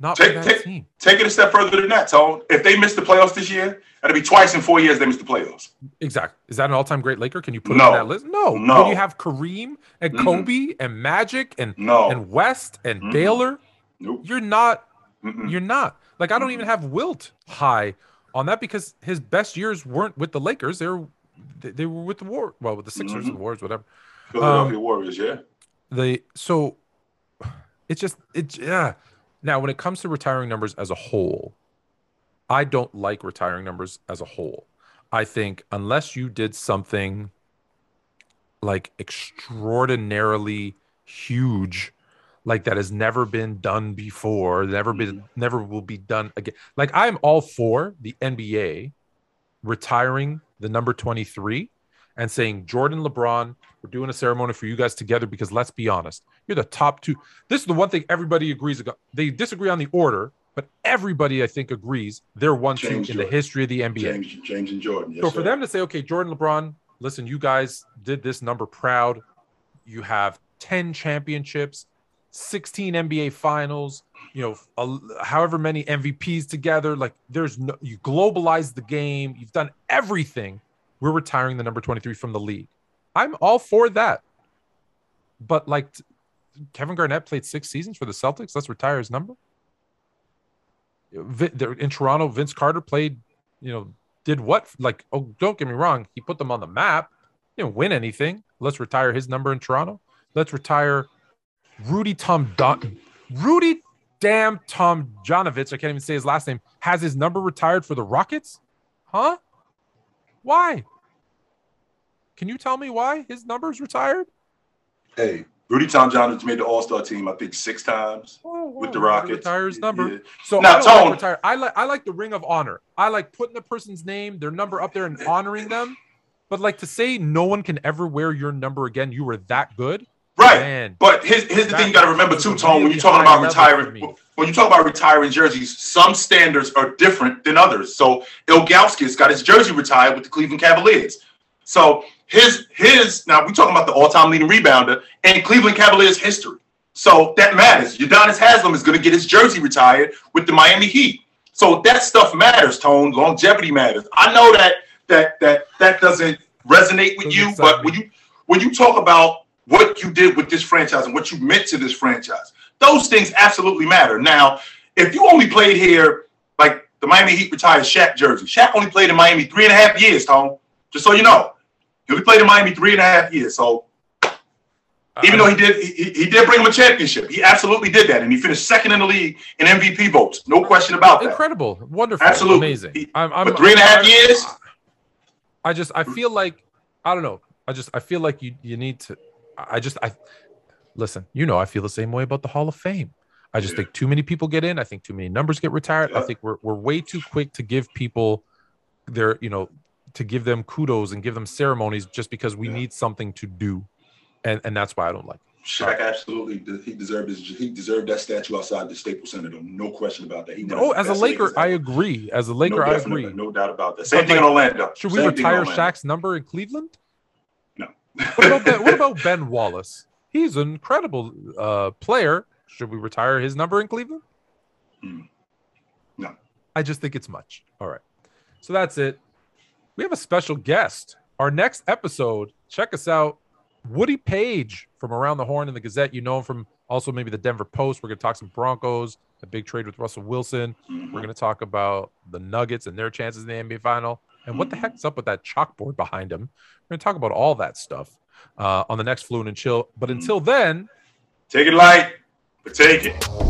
not take, take, team. Take it a step further than that, Tone. If they miss the playoffs this year, it'll be twice in four years they miss the playoffs. Exactly. Is that an all-time great Laker? Can you put no. it on that list? No. No. Can you have Kareem and mm-hmm. Kobe and Magic and no. and West and. Baylor? Nope. You're not. You're not. Like I don't even have Wilt high on that because his best years weren't with the Lakers. They were they were with the War. Well, with the Sixers, mm-hmm. the Warriors, whatever. Philadelphia um, Warriors, yeah. They so it's just it's yeah. Now, when it comes to retiring numbers as a whole, I don't like retiring numbers as a whole. I think unless you did something like extraordinarily huge like that has never been done before, never been, mm-hmm. never will be done again. Like I'm all for the NBA retiring the number 23 and saying Jordan LeBron, we're doing a ceremony for you guys together because let's be honest, you're the top two. This is the one thing everybody agrees about. They disagree on the order, but everybody I think agrees they're one two in the history of the NBA. James, James and Jordan. Yes, so for sir. them to say, okay, Jordan LeBron, listen, you guys did this number proud. You have 10 championships 16 NBA finals, you know, a, however many MVPs together. Like there's no, you globalize the game. You've done everything. We're retiring the number 23 from the league. I'm all for that. But like Kevin Garnett played six seasons for the Celtics. Let's retire his number. In Toronto, Vince Carter played, you know, did what? Like, oh, don't get me wrong. He put them on the map. He didn't win anything. Let's retire his number in Toronto. Let's retire Rudy Tom Don- Rudy damn Tom Jonovich, I can't even say his last name, has his number retired for the Rockets? Huh? Why? Can you tell me why his number's retired? Hey, Rudy Tomjanovich made the All Star team, I think, six times oh, with the Rockets. Retire his number. Yeah. So now, I Tone, like retire. I like I like the Ring of Honor. I like putting the person's name, their number up there, and honoring them. But like to say no one can ever wear your number again, you were that good. Right. Man, but here's, here's the thing you got to remember too, Tone. When you're talking about retiring, when you talk about retiring jerseys, some standards are different than others. So Ilgauskas got his jersey retired with the Cleveland Cavaliers. So his his now we're talking about the all-time leading rebounder in Cleveland Cavaliers history. So that matters. Udonis Haslam is going to get his jersey retired with the Miami Heat. So that stuff matters, Tone. Longevity matters. I know that that that that doesn't resonate with you, but when you when you talk about what you did with this franchise and what you meant to this franchise. Those things absolutely matter. Now, if you only played here, like the Miami Heat retired Shaq jersey, Shaq only played in Miami three and a half years, Tom. Just so you know, he only played in Miami three and a half years. So uh-huh. even though he did, he, he did bring him a championship. He absolutely did that, and he finished second in the league in MVP votes. No question about that. Incredible, wonderful, absolutely amazing. He, I'm, I'm, but three and a half I'm, years. I just, I feel like, I don't know. I just, I feel like you, you need to. I just I listen, you know I feel the same way about the Hall of Fame. I just think too many people get in. I think too many numbers get retired. Yeah. I think we're we're way too quick to give people their, you know, to give them kudos and give them ceremonies just because we yeah. need something to do. And and that's why I don't like it. Shaq absolutely he deserved his he deserved that statue outside the Staples Center. No question about that. He oh, as a Laker, I agree. As a Laker, no, I agree. No doubt about that. Same but thing like, in Orlando. Should Same we retire Shaq's number in Cleveland? What, about ben, what about Ben Wallace? He's an incredible uh, player. Should we retire his number in Cleveland? Hmm. No. I just think it's much. All right. So that's it. We have a special guest. Our next episode, check us out. Woody Paige from Around the Horn in the Gazette. You know him from also maybe the Denver Post. We're going to talk some Broncos, a big trade with Russell Wilson. Mm-hmm. We're going to talk about the Nuggets and their chances in the NBA final. And what the Mm-hmm. heck's up with that chalkboard behind him? We're going to talk about all that stuff uh, on the next Fluent and Chill. But Mm-hmm. until then, Take it light, but take it.